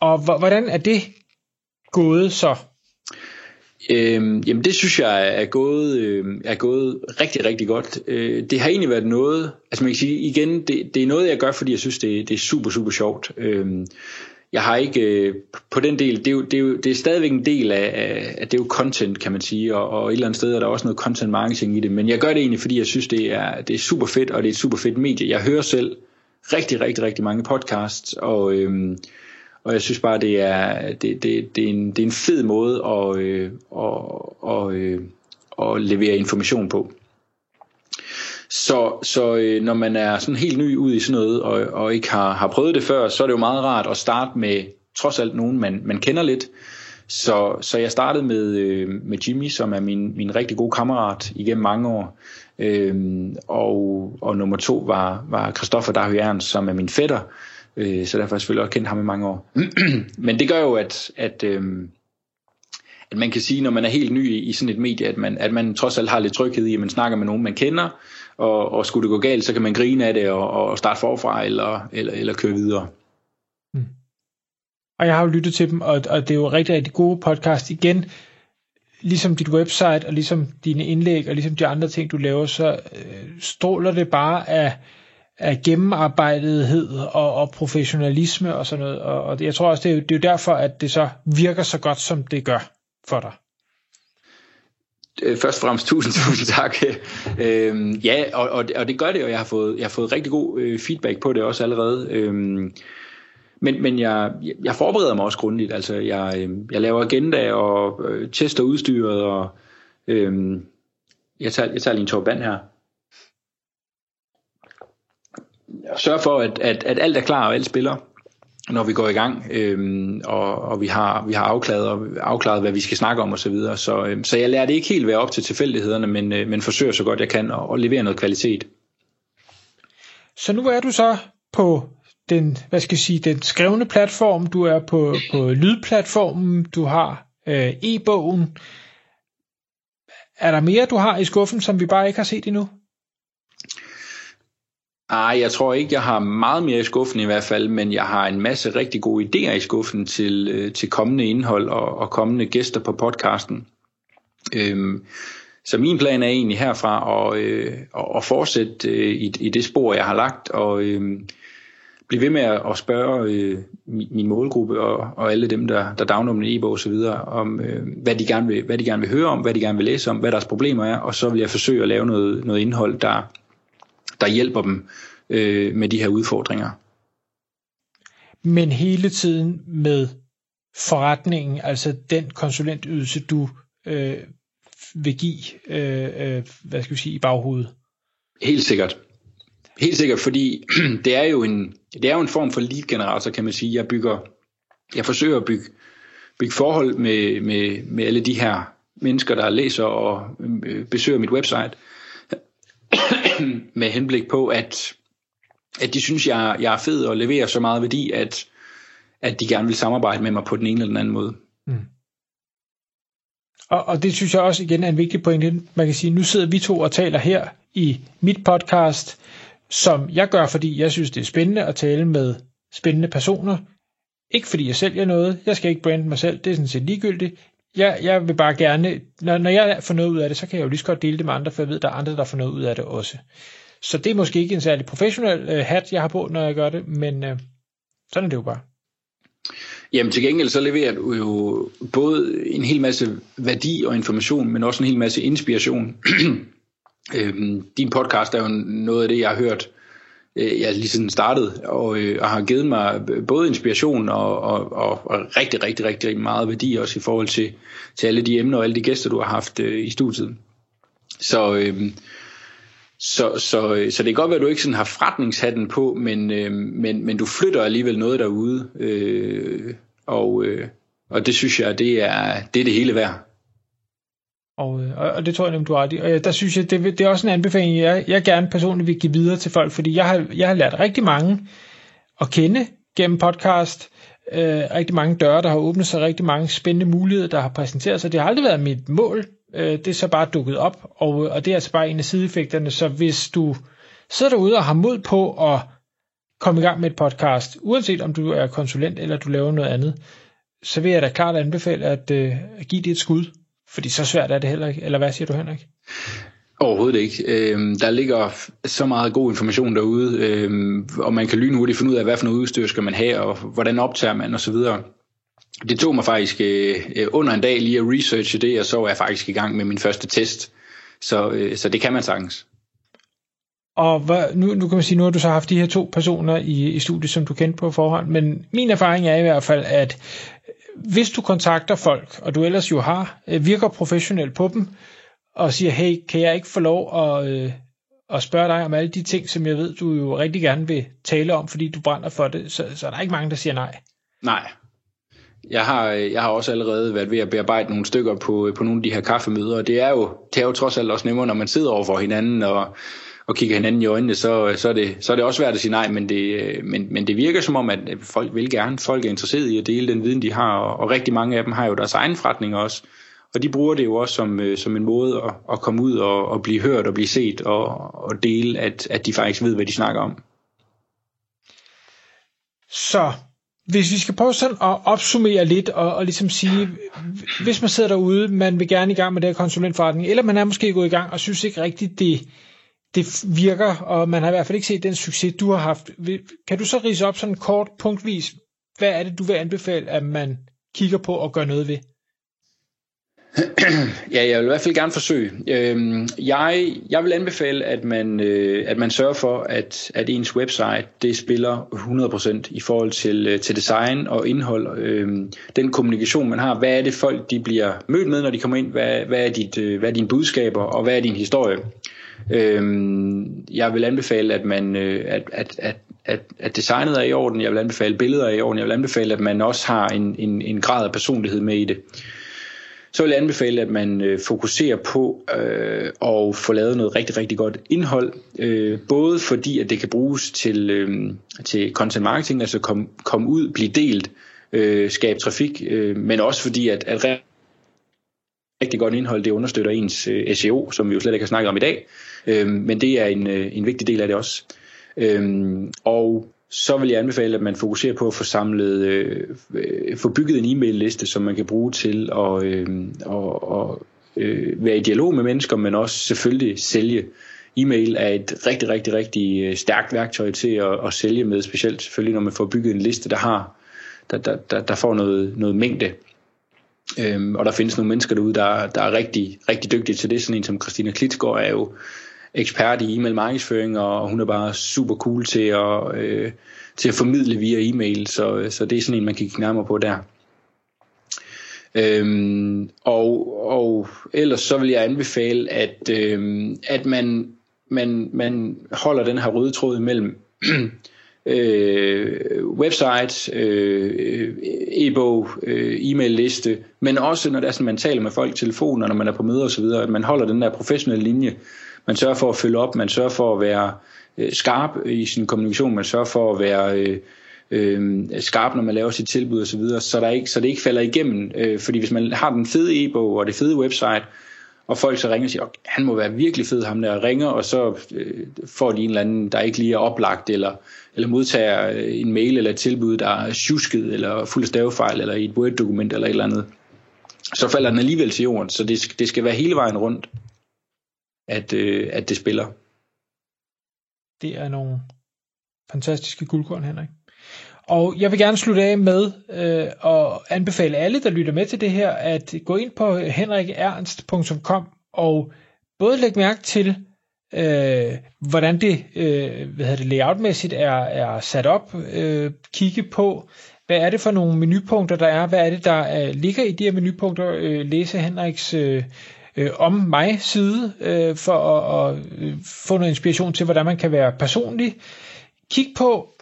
Og hvordan er det gået så? Øhm, jamen det synes jeg er gået, øh, er gået rigtig, rigtig godt. Øh, det har egentlig været noget, altså man kan sige igen, det, det er noget jeg gør, fordi jeg synes det, det er super, super sjovt. Øh, jeg har ikke, øh, på den del, det er, jo, det, er jo, det er stadigvæk en del af, af, af det er jo content, kan man sige, og, og et eller andet sted er der også noget content marketing i det, men jeg gør det egentlig, fordi jeg synes det er, det er super fedt, og det er et super fedt medie. Jeg hører selv rigtig, rigtig, rigtig mange podcasts, og øhm, og jeg synes bare, det er, det, det, det er, en, det er en fed måde at, øh, at, og, øh, at levere information på. Så, så øh, når man er sådan helt ny ud i sådan noget, og, og ikke har, har prøvet det før, så er det jo meget rart at starte med trods alt nogen, man, man kender lidt. Så, så jeg startede med, øh, med Jimmy, som er min, min rigtig gode kammerat igennem mange år. Øhm, og, og nummer to var, var Christoffer Dahy som er min fætter, Øh, så derfor har jeg selvfølgelig også kendt ham i mange år. Men det gør jo, at, at, øh, at man kan sige, når man er helt ny i, i sådan et medie, at man, at man trods alt har lidt tryghed i, at man snakker med nogen, man kender, og, og skulle det gå galt, så kan man grine af det og, og starte forfra eller, eller, eller køre videre. Mm. Og jeg har jo lyttet til dem, og, og det er jo rigtig, rigtig gode podcast. Igen, ligesom dit website, og ligesom dine indlæg, og ligesom de andre ting, du laver, så øh, stråler det bare af af gennemarbejdethed og, og professionalisme og sådan noget. Og, og jeg tror også, det er, jo, det er jo derfor, at det så virker så godt, som det gør for dig. Øh, først og fremmest tusind, tusind tak. øhm, ja, og, og, og det gør det, og jeg har fået, jeg har fået rigtig god øh, feedback på det også allerede. Øhm, men, men jeg, jeg forbereder mig også grundigt. Altså, jeg, øh, jeg laver agenda og øh, tester udstyret, og øhm, jeg, tager, jeg tager lige en tår vand her sørge for, at, at, at alt er klar og alt spiller, når vi går i gang, øhm, og, og vi har, vi har afklaret, og afklaret, hvad vi skal snakke om osv. Så, videre. så, øhm, så jeg lærer det ikke helt være op til tilfældighederne, men, øh, men forsøger så godt jeg kan at, at levere noget kvalitet. Så nu er du så på den, hvad skal jeg sige, den skrevne platform, du er på, på lydplatformen, du har øh, e-bogen. Er der mere, du har i skuffen, som vi bare ikke har set endnu? Ah, jeg tror ikke, jeg har meget mere i skuffen i hvert fald, men jeg har en masse rigtig gode idéer i skuffen til, øh, til kommende indhold og, og kommende gæster på podcasten. Øhm, så min plan er egentlig herfra at, øh, at fortsætte øh, i, i det spor, jeg har lagt, og øh, blive ved med at spørge øh, min målgruppe og, og alle dem, der, der downloader min e-bog osv., om øh, hvad, de gerne vil, hvad de gerne vil høre om, hvad de gerne vil læse om, hvad deres problemer er, og så vil jeg forsøge at lave noget, noget indhold, der der hjælper dem øh, med de her udfordringer. Men hele tiden med forretningen, altså den konsulentydelse, du øh, vil give, øh, øh, hvad skal vi sige, i baghovedet? Helt sikkert. Helt sikkert, fordi det er jo en, det er jo en form for lead generator, kan man sige. Jeg bygger, jeg forsøger at bygge, bygge forhold med, med, med alle de her mennesker, der læser og øh, besøger mit website, med henblik på, at, at de synes, jeg, jeg er fed og leverer så meget værdi, at, at de gerne vil samarbejde med mig på den ene eller den anden måde. Mm. Og, og det synes jeg også igen er en vigtig pointe. Man kan sige, nu sidder vi to og taler her i mit podcast, som jeg gør, fordi jeg synes, det er spændende at tale med spændende personer. Ikke fordi jeg sælger noget, jeg skal ikke brande mig selv, det er sådan set ligegyldigt. Jeg, jeg vil bare gerne, når, når jeg får noget ud af det, så kan jeg jo lige så godt dele det med andre, for jeg ved, der er andre, der får noget ud af det også. Så det er måske ikke en særlig professionel øh, hat, jeg har på, når jeg gør det, men øh, sådan er det jo bare. Jamen til gengæld så leverer du jo både en hel masse værdi og information, men også en hel masse inspiration. øhm, din podcast er jo noget af det, jeg har hørt, øh, jeg lige siden startede, og, øh, og har givet mig både inspiration og, og, og, og rigtig, rigtig, rigtig meget værdi også i forhold til, til alle de emner og alle de gæster, du har haft øh, i studiet. Så, øh, så, så, øh, så det kan godt være, at du ikke sådan har forretningshatten på, men, øh, men, men du flytter alligevel noget derude, øh, og, øh, og det synes jeg, det er det, er det hele værd. Øh, og, og det tror jeg nemlig, du har ret i. Og øh, der synes jeg, det, det er også en anbefaling, jeg, jeg gerne personligt vil give videre til folk, fordi jeg har, jeg har lært rigtig mange at kende gennem podcast, øh, rigtig mange døre, der har åbnet sig, rigtig mange spændende muligheder, der har præsenteret sig. Det har aldrig været mit mål, øh, det er så bare dukket op, og, øh, og det er altså bare en af sideeffekterne, så hvis du sidder derude og har mod på at komme i gang med et podcast, uanset om du er konsulent eller du laver noget andet, så vil jeg da klart anbefale at, øh, at give det et skud. Fordi så svært er det heller ikke. Eller hvad siger du, Henrik? Overhovedet ikke. Øhm, der ligger så meget god information derude, øhm, og man kan lynhurtigt finde ud af, hvad for noget udstyr skal man have, og hvordan optager man osv. Det tog mig faktisk øh, under en dag lige at researche det, og så var jeg faktisk i gang med min første test. Så, øh, så det kan man sagtens. Og hvad, nu, nu kan man sige, nu har du så haft de her to personer i, i studiet, som du kendte på forhånd, men min erfaring er i hvert fald, at hvis du kontakter folk, og du ellers jo har, øh, virker professionelt på dem, og siger, hey, kan jeg ikke få lov at, øh, at spørge dig om alle de ting, som jeg ved, du jo rigtig gerne vil tale om, fordi du brænder for det, så, så er der ikke mange, der siger nej. Nej. Jeg har, øh, jeg har også allerede været ved at bearbejde nogle stykker på, øh, på nogle af de her kaffemøder, og det er jo, det er jo trods alt også nemmere, når man sidder over for hinanden, og og kigger hinanden i øjnene, så, så, er det, så er det også svært at sige nej, men det, øh, men, men det virker som om, at folk vil gerne, folk er interesseret i at dele den viden, de har, og, og rigtig mange af dem har jo deres egen forretning også, og de bruger det jo også som, øh, som en måde at, at komme ud og, og blive hørt og blive set og, og dele, at, at de faktisk ved, hvad de snakker om. Så hvis vi skal prøve sådan at opsummere lidt og, og ligesom sige, hvis man sidder derude, man vil gerne i gang med det her konsulentforretning, eller man er måske gået i gang og synes ikke rigtigt, det, det virker, og man har i hvert fald ikke set den succes, du har haft. Kan du så rise op sådan kort punktvis, hvad er det, du vil anbefale, at man kigger på og gør noget ved? Ja, jeg vil i hvert fald gerne forsøge. Øhm, jeg, jeg vil anbefale, at man, øh, at man sørger for, at, at ens website det spiller 100% i forhold til, øh, til design og indhold. Øhm, den kommunikation, man har. Hvad er det folk, de bliver mødt med, når de kommer ind? Hvad, hvad, er, dit, øh, hvad er dine budskaber, og hvad er din historie? Øhm, jeg vil anbefale, at man at, at, at, at, at designet er i orden. Jeg vil anbefale billeder er i orden. Jeg vil anbefale, at man også har en, en, en grad af personlighed med i det så vil jeg anbefale, at man øh, fokuserer på øh, at få lavet noget rigtig, rigtig godt indhold. Øh, både fordi, at det kan bruges til, øh, til content marketing, altså komme kom ud, blive delt, øh, skabe trafik, øh, men også fordi, at, at rigtig godt indhold, det understøtter ens øh, SEO, som vi jo slet ikke har snakket om i dag, øh, men det er en, øh, en vigtig del af det også. Øh, og så vil jeg anbefale, at man fokuserer på at få samlet, øh, øh få bygget en e-mail liste, som man kan bruge til at, øh, og, og, øh, være i dialog med mennesker, men også selvfølgelig sælge. E-mail er et rigtig, rigtig, rigtig øh, stærkt værktøj til at, at sælge med, specielt selvfølgelig, når man får bygget en liste, der har, der, der, der, der får noget, noget mængde. Øhm, og der findes nogle mennesker derude, der, der er rigtig, rigtig dygtige til det. Sådan en som Christina Klitsgaard er jo ekspert i e-mail markedsføring, og hun er bare super cool til at, øh, til at formidle via e-mail, så, øh, så det er sådan en, man kan kigge nærmere på der. Øhm, og, og ellers så vil jeg anbefale, at, øhm, at man, man, man holder den her røde tråd imellem øh, website, øh, e-, e-bog, øh, e-mail liste, men også når det er sådan, man taler med folk i telefon, og når man er på møder osv., at man holder den der professionelle linje. Man sørger for at følge op, man sørger for at være øh, skarp i sin kommunikation, man sørger for at være øh, øh, skarp, når man laver sit tilbud osv., så, videre, så, der ikke, så det ikke falder igennem. Øh, fordi hvis man har den fede e-bog og det fede website, og folk så ringer og siger, okay, han må være virkelig fed, ham der ringer, og så øh, får de en eller anden, der ikke lige er oplagt, eller, eller modtager øh, en mail eller et tilbud, der er tjusket, eller fuld stavefejl, eller i et Word-dokument, eller et eller andet. Så falder den alligevel til jorden, så det, det skal være hele vejen rundt, at, øh, at det spiller. Det er nogle fantastiske guldkorn, Henrik. Og jeg vil gerne slutte af med øh, at anbefale alle, der lytter med til det her, at gå ind på henrikernst.com og både lægge mærke til, øh, hvordan det, øh, hvad hedder det layoutmæssigt er, er sat op, øh, kigge på, hvad er det for nogle menupunkter, der er, hvad er det, der øh, ligger i de her menupunkter, øh, læse Henriks øh, øh, om mig side, øh, for at, at øh, få noget inspiration til, hvordan man kan være personlig. Kig på,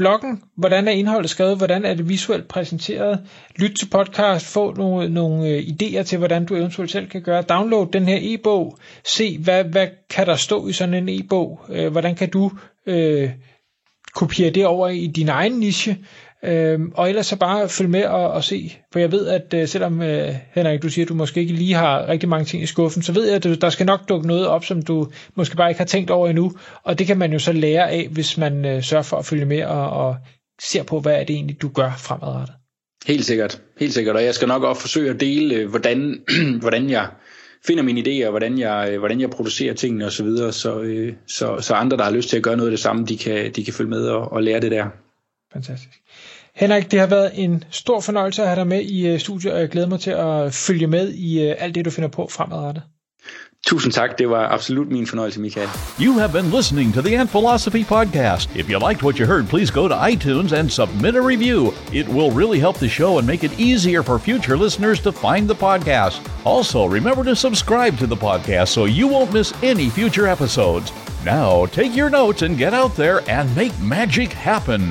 bloggen, hvordan er indholdet skrevet, hvordan er det visuelt præsenteret, lyt til podcast, få nogle, nogle øh, idéer til, hvordan du eventuelt selv kan gøre, download den her e-bog, se hvad, hvad kan der stå i sådan en e-bog, øh, hvordan kan du øh, kopiere det over i din egen niche, Øhm, og ellers så bare følg med og, og se, for jeg ved, at øh, selvom øh, Henrik, du siger, at du måske ikke lige har rigtig mange ting i skuffen, så ved jeg, at der skal nok dukke noget op, som du måske bare ikke har tænkt over endnu, og det kan man jo så lære af, hvis man øh, sørger for at følge med og, og ser på, hvad er det egentlig, du gør fremadrettet. Helt sikkert, helt sikkert, og jeg skal nok også forsøge at dele, øh, hvordan, hvordan jeg finder mine idéer, hvordan jeg, øh, hvordan jeg producerer tingene osv., så, videre, så, øh, så, så andre, der har lyst til at gøre noget af det samme, de kan, de kan følge med og, og lære det der. Fantastisk. Henrik, det har været en stor fornøjelse at have dig med i øh, studiet, og jeg glæder mig til at øh, følge med i øh, alt det, du finder på fremadrettet. Tusind tak. Det var absolut min fornøjelse, Michael. You have been listening to the Ant Philosophy Podcast. If you liked what you heard, please go to iTunes and submit a review. It will really help the show and make it easier for future listeners to find the podcast. Also, remember to subscribe to the podcast so you won't miss any future episodes. Now, take your notes and get out there and make magic happen.